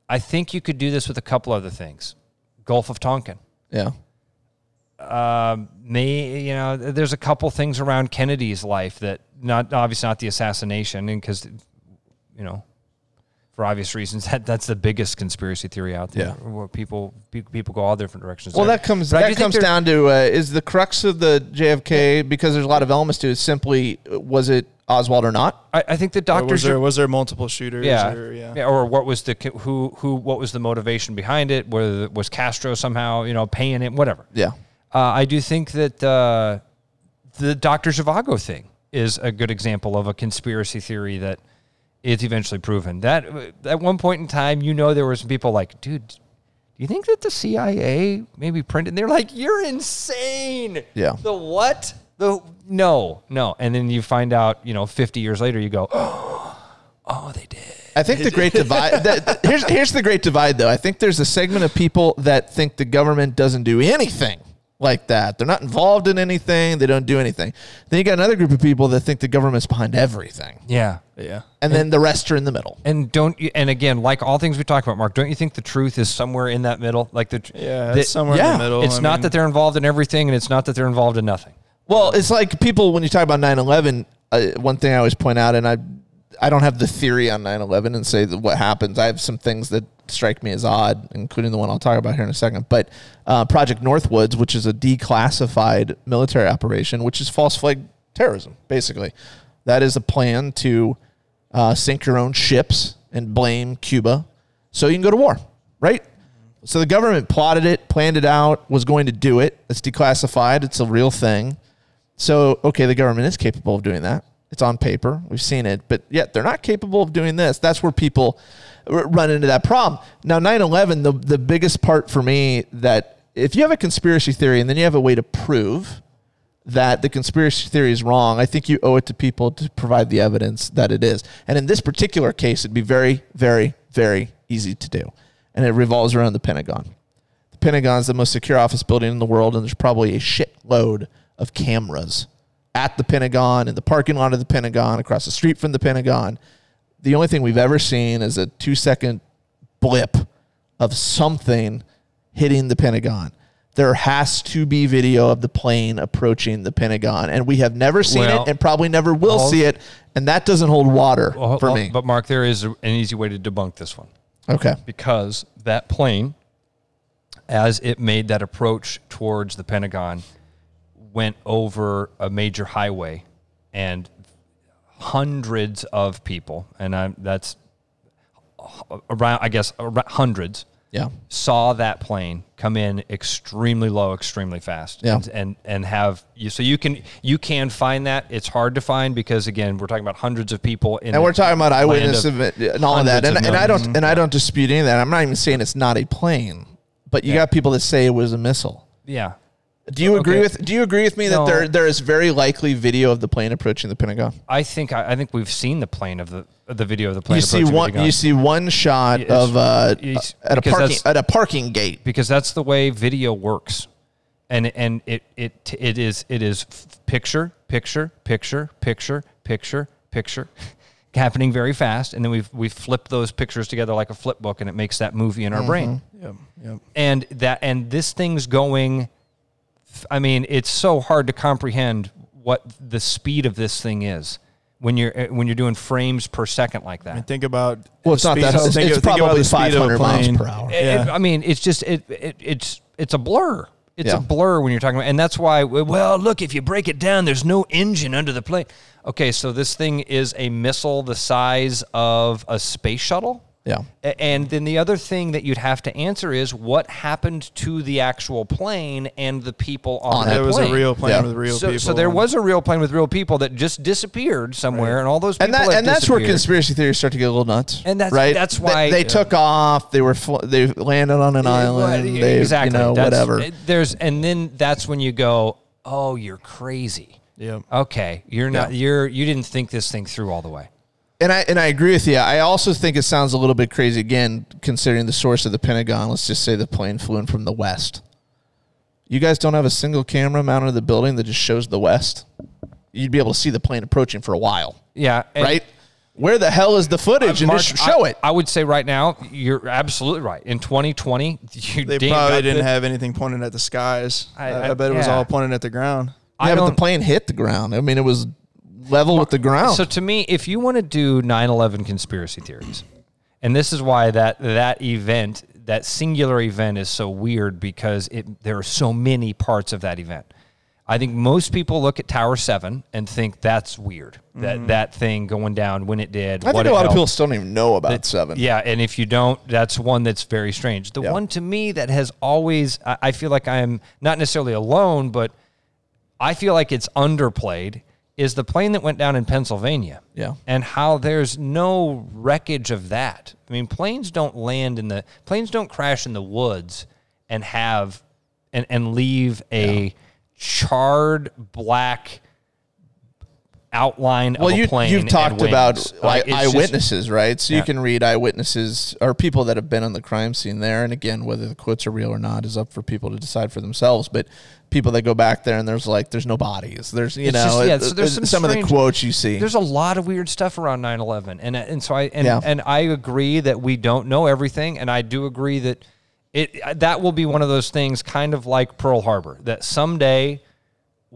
I think you could do this with a couple other things. Gulf of Tonkin. Yeah. Um, may you know, there's a couple things around Kennedy's life that not obviously not the assassination, and because you know, for obvious reasons, that that's the biggest conspiracy theory out there. Yeah. Where people pe- people go all different directions. Well, there. that comes But that comes down to uh, is the crux of the JFK because there's a lot of elements to it. Simply, uh, was it Oswald or not? I, I think the Or doctors was there are- was there multiple shooters? yeah, Or, yeah. yeah, or what was the who who what was the motivation behind it? Whether was Castro somehow you know paying it, whatever. Yeah. Uh, I do think that uh, the Dr. Zhivago thing is a good example of a conspiracy theory that is eventually proven. That at one point in time, you know, there were some people like, dude, do you think that the CIA maybe printed? And they're like, you're insane. Yeah. The what? The no, no. And then you find out, you know, 50 years later, you go, oh, they did. I think the great divide. That, here's here's the great divide, though. I think there's a segment of people that think the government doesn't do anything like that. They're not involved in anything. They don't do anything. Then you got another group of people that think the government's behind everything, Yeah. Yeah. and then the rest are in the middle. And don't you, and again, like all things we talked about, Mark, don't you think the truth is somewhere in that middle? Like the Yeah, the- it's somewhere yeah, in the middle. It's I not mean, that they're involved in everything, and it's not that they're involved in nothing. Well, it's like people when you talk about 9/11. Uh, one thing I always point out, and I, I don't have the theory on 9/11 and say what happens. I have some things that strike me as odd, including the one I'll talk about here in a second. But uh, Project Northwoods, which is a declassified military operation, which is false flag terrorism, basically. That is a plan to uh, sink your own ships and blame Cuba so you can go to war, right? So the government plotted it, planned it out, was going to do it. It's declassified. It's a real thing. So, okay, the government is capable of doing that. It's on paper. We've seen it, but yet they're not capable of doing this. That's where people run into that problem. Now, 9 11, the, the biggest part for me that if you have a conspiracy theory and then you have a way to prove that the conspiracy theory is wrong, I think you owe it to people to provide the evidence that it is. And in this particular case, it'd be very, very, very easy to do. And it revolves around the Pentagon. The Pentagon is the most secure office building in the world, and there's probably a shitload of cameras at the Pentagon, in the parking lot of the Pentagon, across the street from the Pentagon. The only thing we've ever seen is a two second blip of something hitting the Pentagon. There has to be video of the plane approaching the Pentagon, and we have never seen Well, it and probably never will see it. And that doesn't hold water for me. But Mark, there is an easy way to debunk this one okay. because that plane, as it made that approach towards the Pentagon, went over a major highway, and hundreds of people, and I'm that's around, I guess, around hundreds Yeah. saw that plane come in extremely low, extremely fast, Yeah. and, and and have you. So you can you can find that. It's hard to find because again, we're talking about hundreds of people in. And we're talking about eyewitness of and all of that. And, of and I don't and I don't dispute any of that. I'm not even saying it's not a plane, but you got people that say it was a missile. Yeah, Do you agree Okay. with Do you agree with me that there there is very likely video of the plane approaching the Pentagon? I think I, I think we've seen the plane of the the video of the plane. You see approaching the one Pentagon. you see one shot Yes. of uh, at a parking at a parking gate. because that's the way video works and and it it it is it is picture picture picture picture picture picture happening very fast and then we've we flip those pictures together like a flip book and it makes that movie in our brain Yep. Yep. and that and this thing's going i mean it's so hard to comprehend what the speed of this thing is when you're uh, when you're doing frames per second like that I mean, think about Well, it's not speed- that. It's, think it's think probably the speed of a 500 miles per hour. It- Yeah. it- I mean, it's just it, it it's it's a blur. It's Yeah. a blur when you're talking about, and that's why. Well, look, if you break it down, there's no engine under the plane. Okay, so this thing is a missile the size of a space shuttle. Yeah. And then the other thing that you'd have to answer is what happened to the actual plane and the people on, On that it. There was plane. a real plane Yeah. with real so, people. so there was a real plane with real people that just disappeared somewhere, and all those people and that have and that's where conspiracy theories start to get a little nuts. And that's- right. that's why- they, Yeah. took off. They were fl- they landed on an island. Well, They, exactly. You know, whatever. Eh, there's and then that's when you go, oh, you're crazy. Yep. Okay, you're not. Yeah. You're you didn't think this thing through all the way. And I and I agree with you. I also think it sounds a little bit crazy again, considering the source of the Pentagon. Let's just say the plane flew in from the west. You guys don't have a single camera mounted in the building that just shows the west. You'd be able to see the plane approaching for a while, Yeah. right? Where the hell is the footage? and Mark, just show I, it. I would say right now, you're absolutely right. In 2020, you They damn probably didn't the- have anything pointed at the skies. I- I, I- I bet it was all pointed at the ground. I yeah, but the plane hit the ground. I mean, it was level with the ground. So to me, if you want to do 9/11 conspiracy theories, and this is why that that event, that singular event, is so weird because it there are so many parts of that event. I think most people look at Tower Seven and think that's weird. That that thing going down when it did. Mm-hmm. I think a lot of people still don't even know about seven. Yeah, and if you don't, that's one that's very strange. The Yeah. one to me that has always, I I feel like I'm not necessarily alone, but I feel like it's underplayed is the plane that went down in Pennsylvania. Yeah. And how there's no wreckage of that. I mean, planes don't land in the, planes don't crash in the woods and have, and, and leave a charred black outline well, you plane. you've talked about Like, eye- it's just- eyewitnesses, right? So you can read eyewitnesses or people that have been on the crime scene there. And again, whether the quotes are real or not is up for people to decide for themselves. But people that go back there and there's like there's no bodies. There's you It's know just- yeah, it- so uh, there's uh, it- some of the quotes you see. There's a lot of weird stuff around 9/11, and uh, and so I and Yeah. and I agree that we don't know everything, and I do agree that it that will be one of those things, kind of like Pearl Harbor, that someday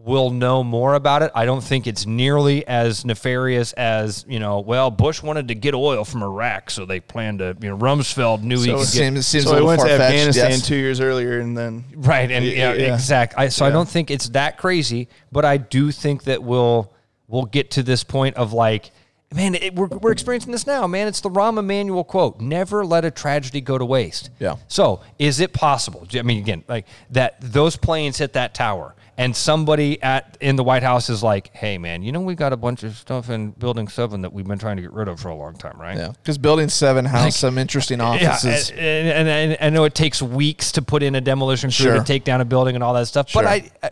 we'll know more about it. I don't think it's nearly as nefarious as you know. Well, Bush wanted to get oil from Iraq, so they planned to. You know, Rumsfeld knew he So could it get seems, so a we went to Afghanistan yes. two years earlier, and then Right, and yeah, Yeah. exact. I, so I don't think it's that crazy, but I do think that we'll we'll get to this point of like, man, it, we're we're experiencing this now, man. It's the Rahm Emanuel quote: "Never let a tragedy go to waste." Yeah. So is it possible? I mean, again, like that those planes hit that tower, and somebody at in the White House is like, "Hey, man, you know we got a bunch of stuff in Building Seven that we've been trying to get rid of for a long time, right?" yeah, because Building Seven has some interesting offices. Yeah, and, and, and I know it takes weeks to put in a demolition crew Sure. to take down a building and all that stuff. But Sure. I, I-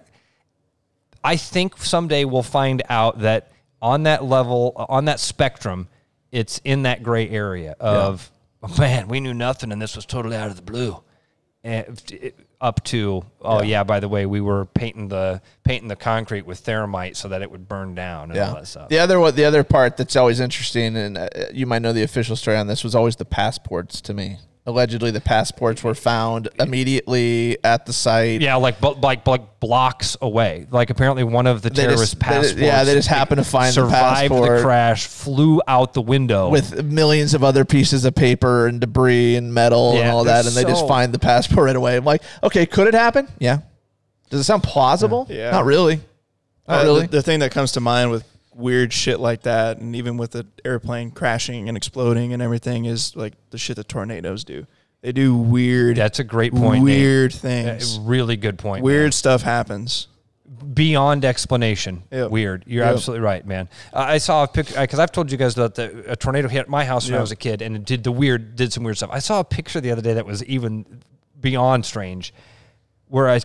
I think someday we'll find out that on that level, on that spectrum, it's in that gray area of, "Oh, man, we knew nothing and this was totally out of the blue. And it- up to, oh yeah. by the way, we were painting the painting the concrete with thermite so that it would burn down and all Yeah. that stuff. The other one, the other part that's always interesting, and uh, you might know the official story on this, was always the passports. To me, allegedly, the passports were found immediately at the site. Yeah, like bu- like like blocks away. Like apparently one of the They terrorist just- they- passports. yeah, they just happened to find the survived passport. crash, flew out the window with millions of other pieces of paper and debris and metal and Yeah, all that, and they just so- find the passport right away. I'm like, okay, could it happen? Yeah. Does it sound plausible? Yeah. Not really. Not Uh, really. The, the thing that comes to mind with weird shit like that, and even with the airplane crashing and exploding and everything, is like the shit that tornadoes do. They do weird. That's a great point, Weird Uh, things. really good point. weird stuff happens. beyond explanation. Yep. Weird. You're Yep. absolutely right, man. Uh, I saw a picture because I've told you guys that the, a tornado hit my house when I was a kid, and it did the weird, did some weird stuff. I saw a picture the other day that was even beyond strange, where a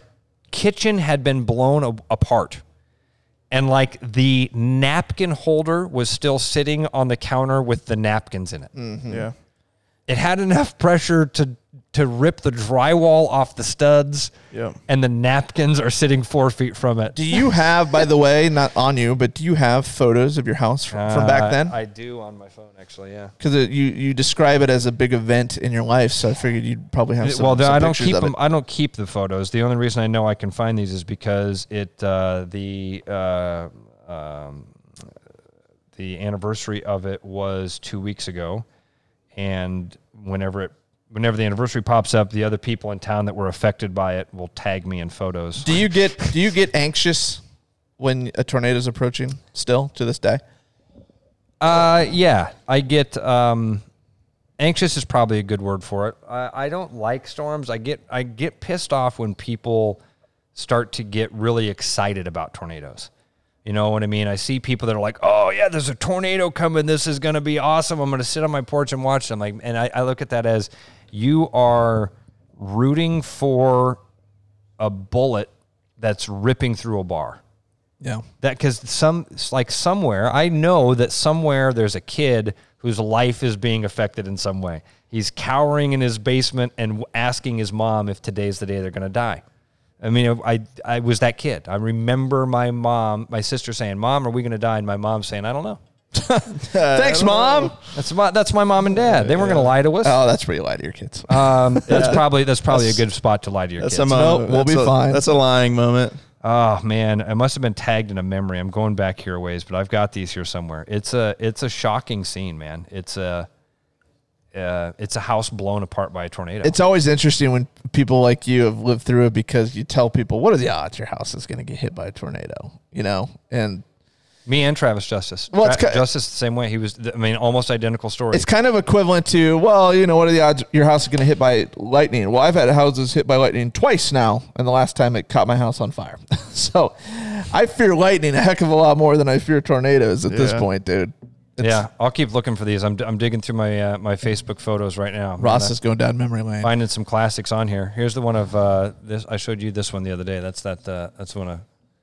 kitchen had been blown a- apart. And like the napkin holder was still sitting on the counter with the napkins in it. Mm-hmm. Yeah. It had enough pressure to to rip the drywall off the studs, Yep. and the napkins are sitting four feet from it. do you have, by the way, not on you, but do you have photos of your house from, from Uh, back then? I do on my phone, actually. Yeah. Because you you describe it as a big event in your life, so I figured you'd probably have some. well, some I don't keep them. I don't keep the photos. The only reason I know I can find these is because it uh, the uh, um, the anniversary of it was two weeks ago, and whenever it whenever the anniversary pops up, the other people in town that were affected by it will tag me in photos. Do you get do you get anxious when a tornado is approaching? Still to this day. Uh, yeah, I get um, anxious is probably a good word for it. I, I don't like storms. I get I get pissed off when people start to get really excited about tornadoes. You know what I mean? I see people that are like, "Oh yeah, there's a tornado coming. This is going to be awesome. I'm going to sit on my porch and watch them." Like, and I, I look at that as you are rooting for a bullet that's ripping through a bar Yeah. that because some like somewhere I know that somewhere there's a kid whose life is being affected in some way. He's cowering in his basement and asking his mom if today's the day they're going to die. I mean, I I was that kid. I remember my mom, my sister saying, "Mom, are we going to die?" And my mom saying, "I don't know." Thanks, mom. That's my that's my mom and dad. They weren't going to lie to us. Oh, that's pretty lie to your kids. Um, that's probably that's probably a good spot to lie to your That's kids. a Nope, moment. we'll That's be a- fine. That's a lying moment. Oh man, it must have been tagged in a memory. I'm going back here a ways, but I've got these here somewhere. It's a it's a shocking scene, man. It's a uh, it's a house blown apart by a tornado. It's always interesting when people like you have lived through it because you tell people, "What are the odds your house is going to get hit by a tornado?" You know, and me and Travis Justice. Well, it's Tra- ki- Justice the same way. He was. I mean, almost identical story. it's kind of equivalent to, well, you know, what are the odds your house is going to hit by lightning? Well, I've had houses hit by lightning twice now, and the last time it caught my house on fire. so, I fear lightning a heck of a lot more than I fear tornadoes at this point, dude. It's- yeah, I'll keep looking for these. I'm, I'm digging through my uh, my Facebook photos right now. Ross is going down memory lane. finding some classics on here. Here's the one of uh, this. I showed you this one the other day. That's that. Uh, that's one of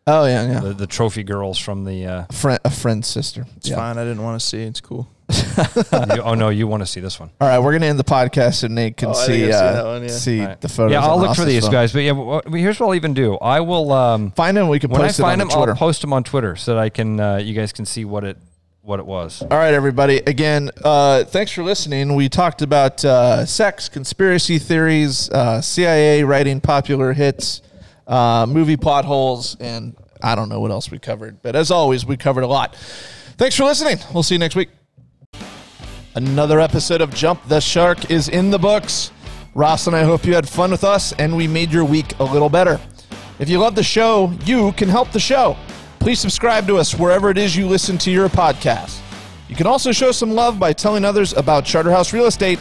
Oh yeah, yeah. the, the trophy girls from the. Uh, Friend, a friend's sister. It's Yeah. fine. I didn't want to see. It's cool. you- oh no, you want to see this one? All right, we're gonna end the podcast and Nate can Oh, see think I've seen uh, that one, yeah. see Right. the photos. Yeah, I'll look for these phone. guys. But yeah, well, here's what I'll even do. I will. Um, Find them. We can when post it find on them, the Twitter. I'll post them on Twitter so that I can. Uh, you guys can see what it what it was. All right, everybody. Again, uh, thanks for listening. We talked about uh, sex, conspiracy theories, uh, CIA writing popular hits, uh, movie plot holes, and I don't know what else we covered. But as always, we covered a lot. Thanks for listening. We'll see you next week. Another episode of Jump the Shark is in the books. Ross and I hope you had fun with us and we made your week a little better. If you love the show, you can help the show. Please subscribe to us wherever it is you listen to your podcast. You can also show some love by telling others about Charterhouse Real Estate.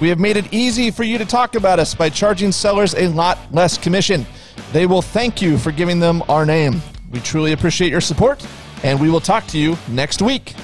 We have made it easy for you to talk about us by charging sellers a lot less commission. They will thank you for giving them our name. We truly appreciate your support, and we will talk to you next week.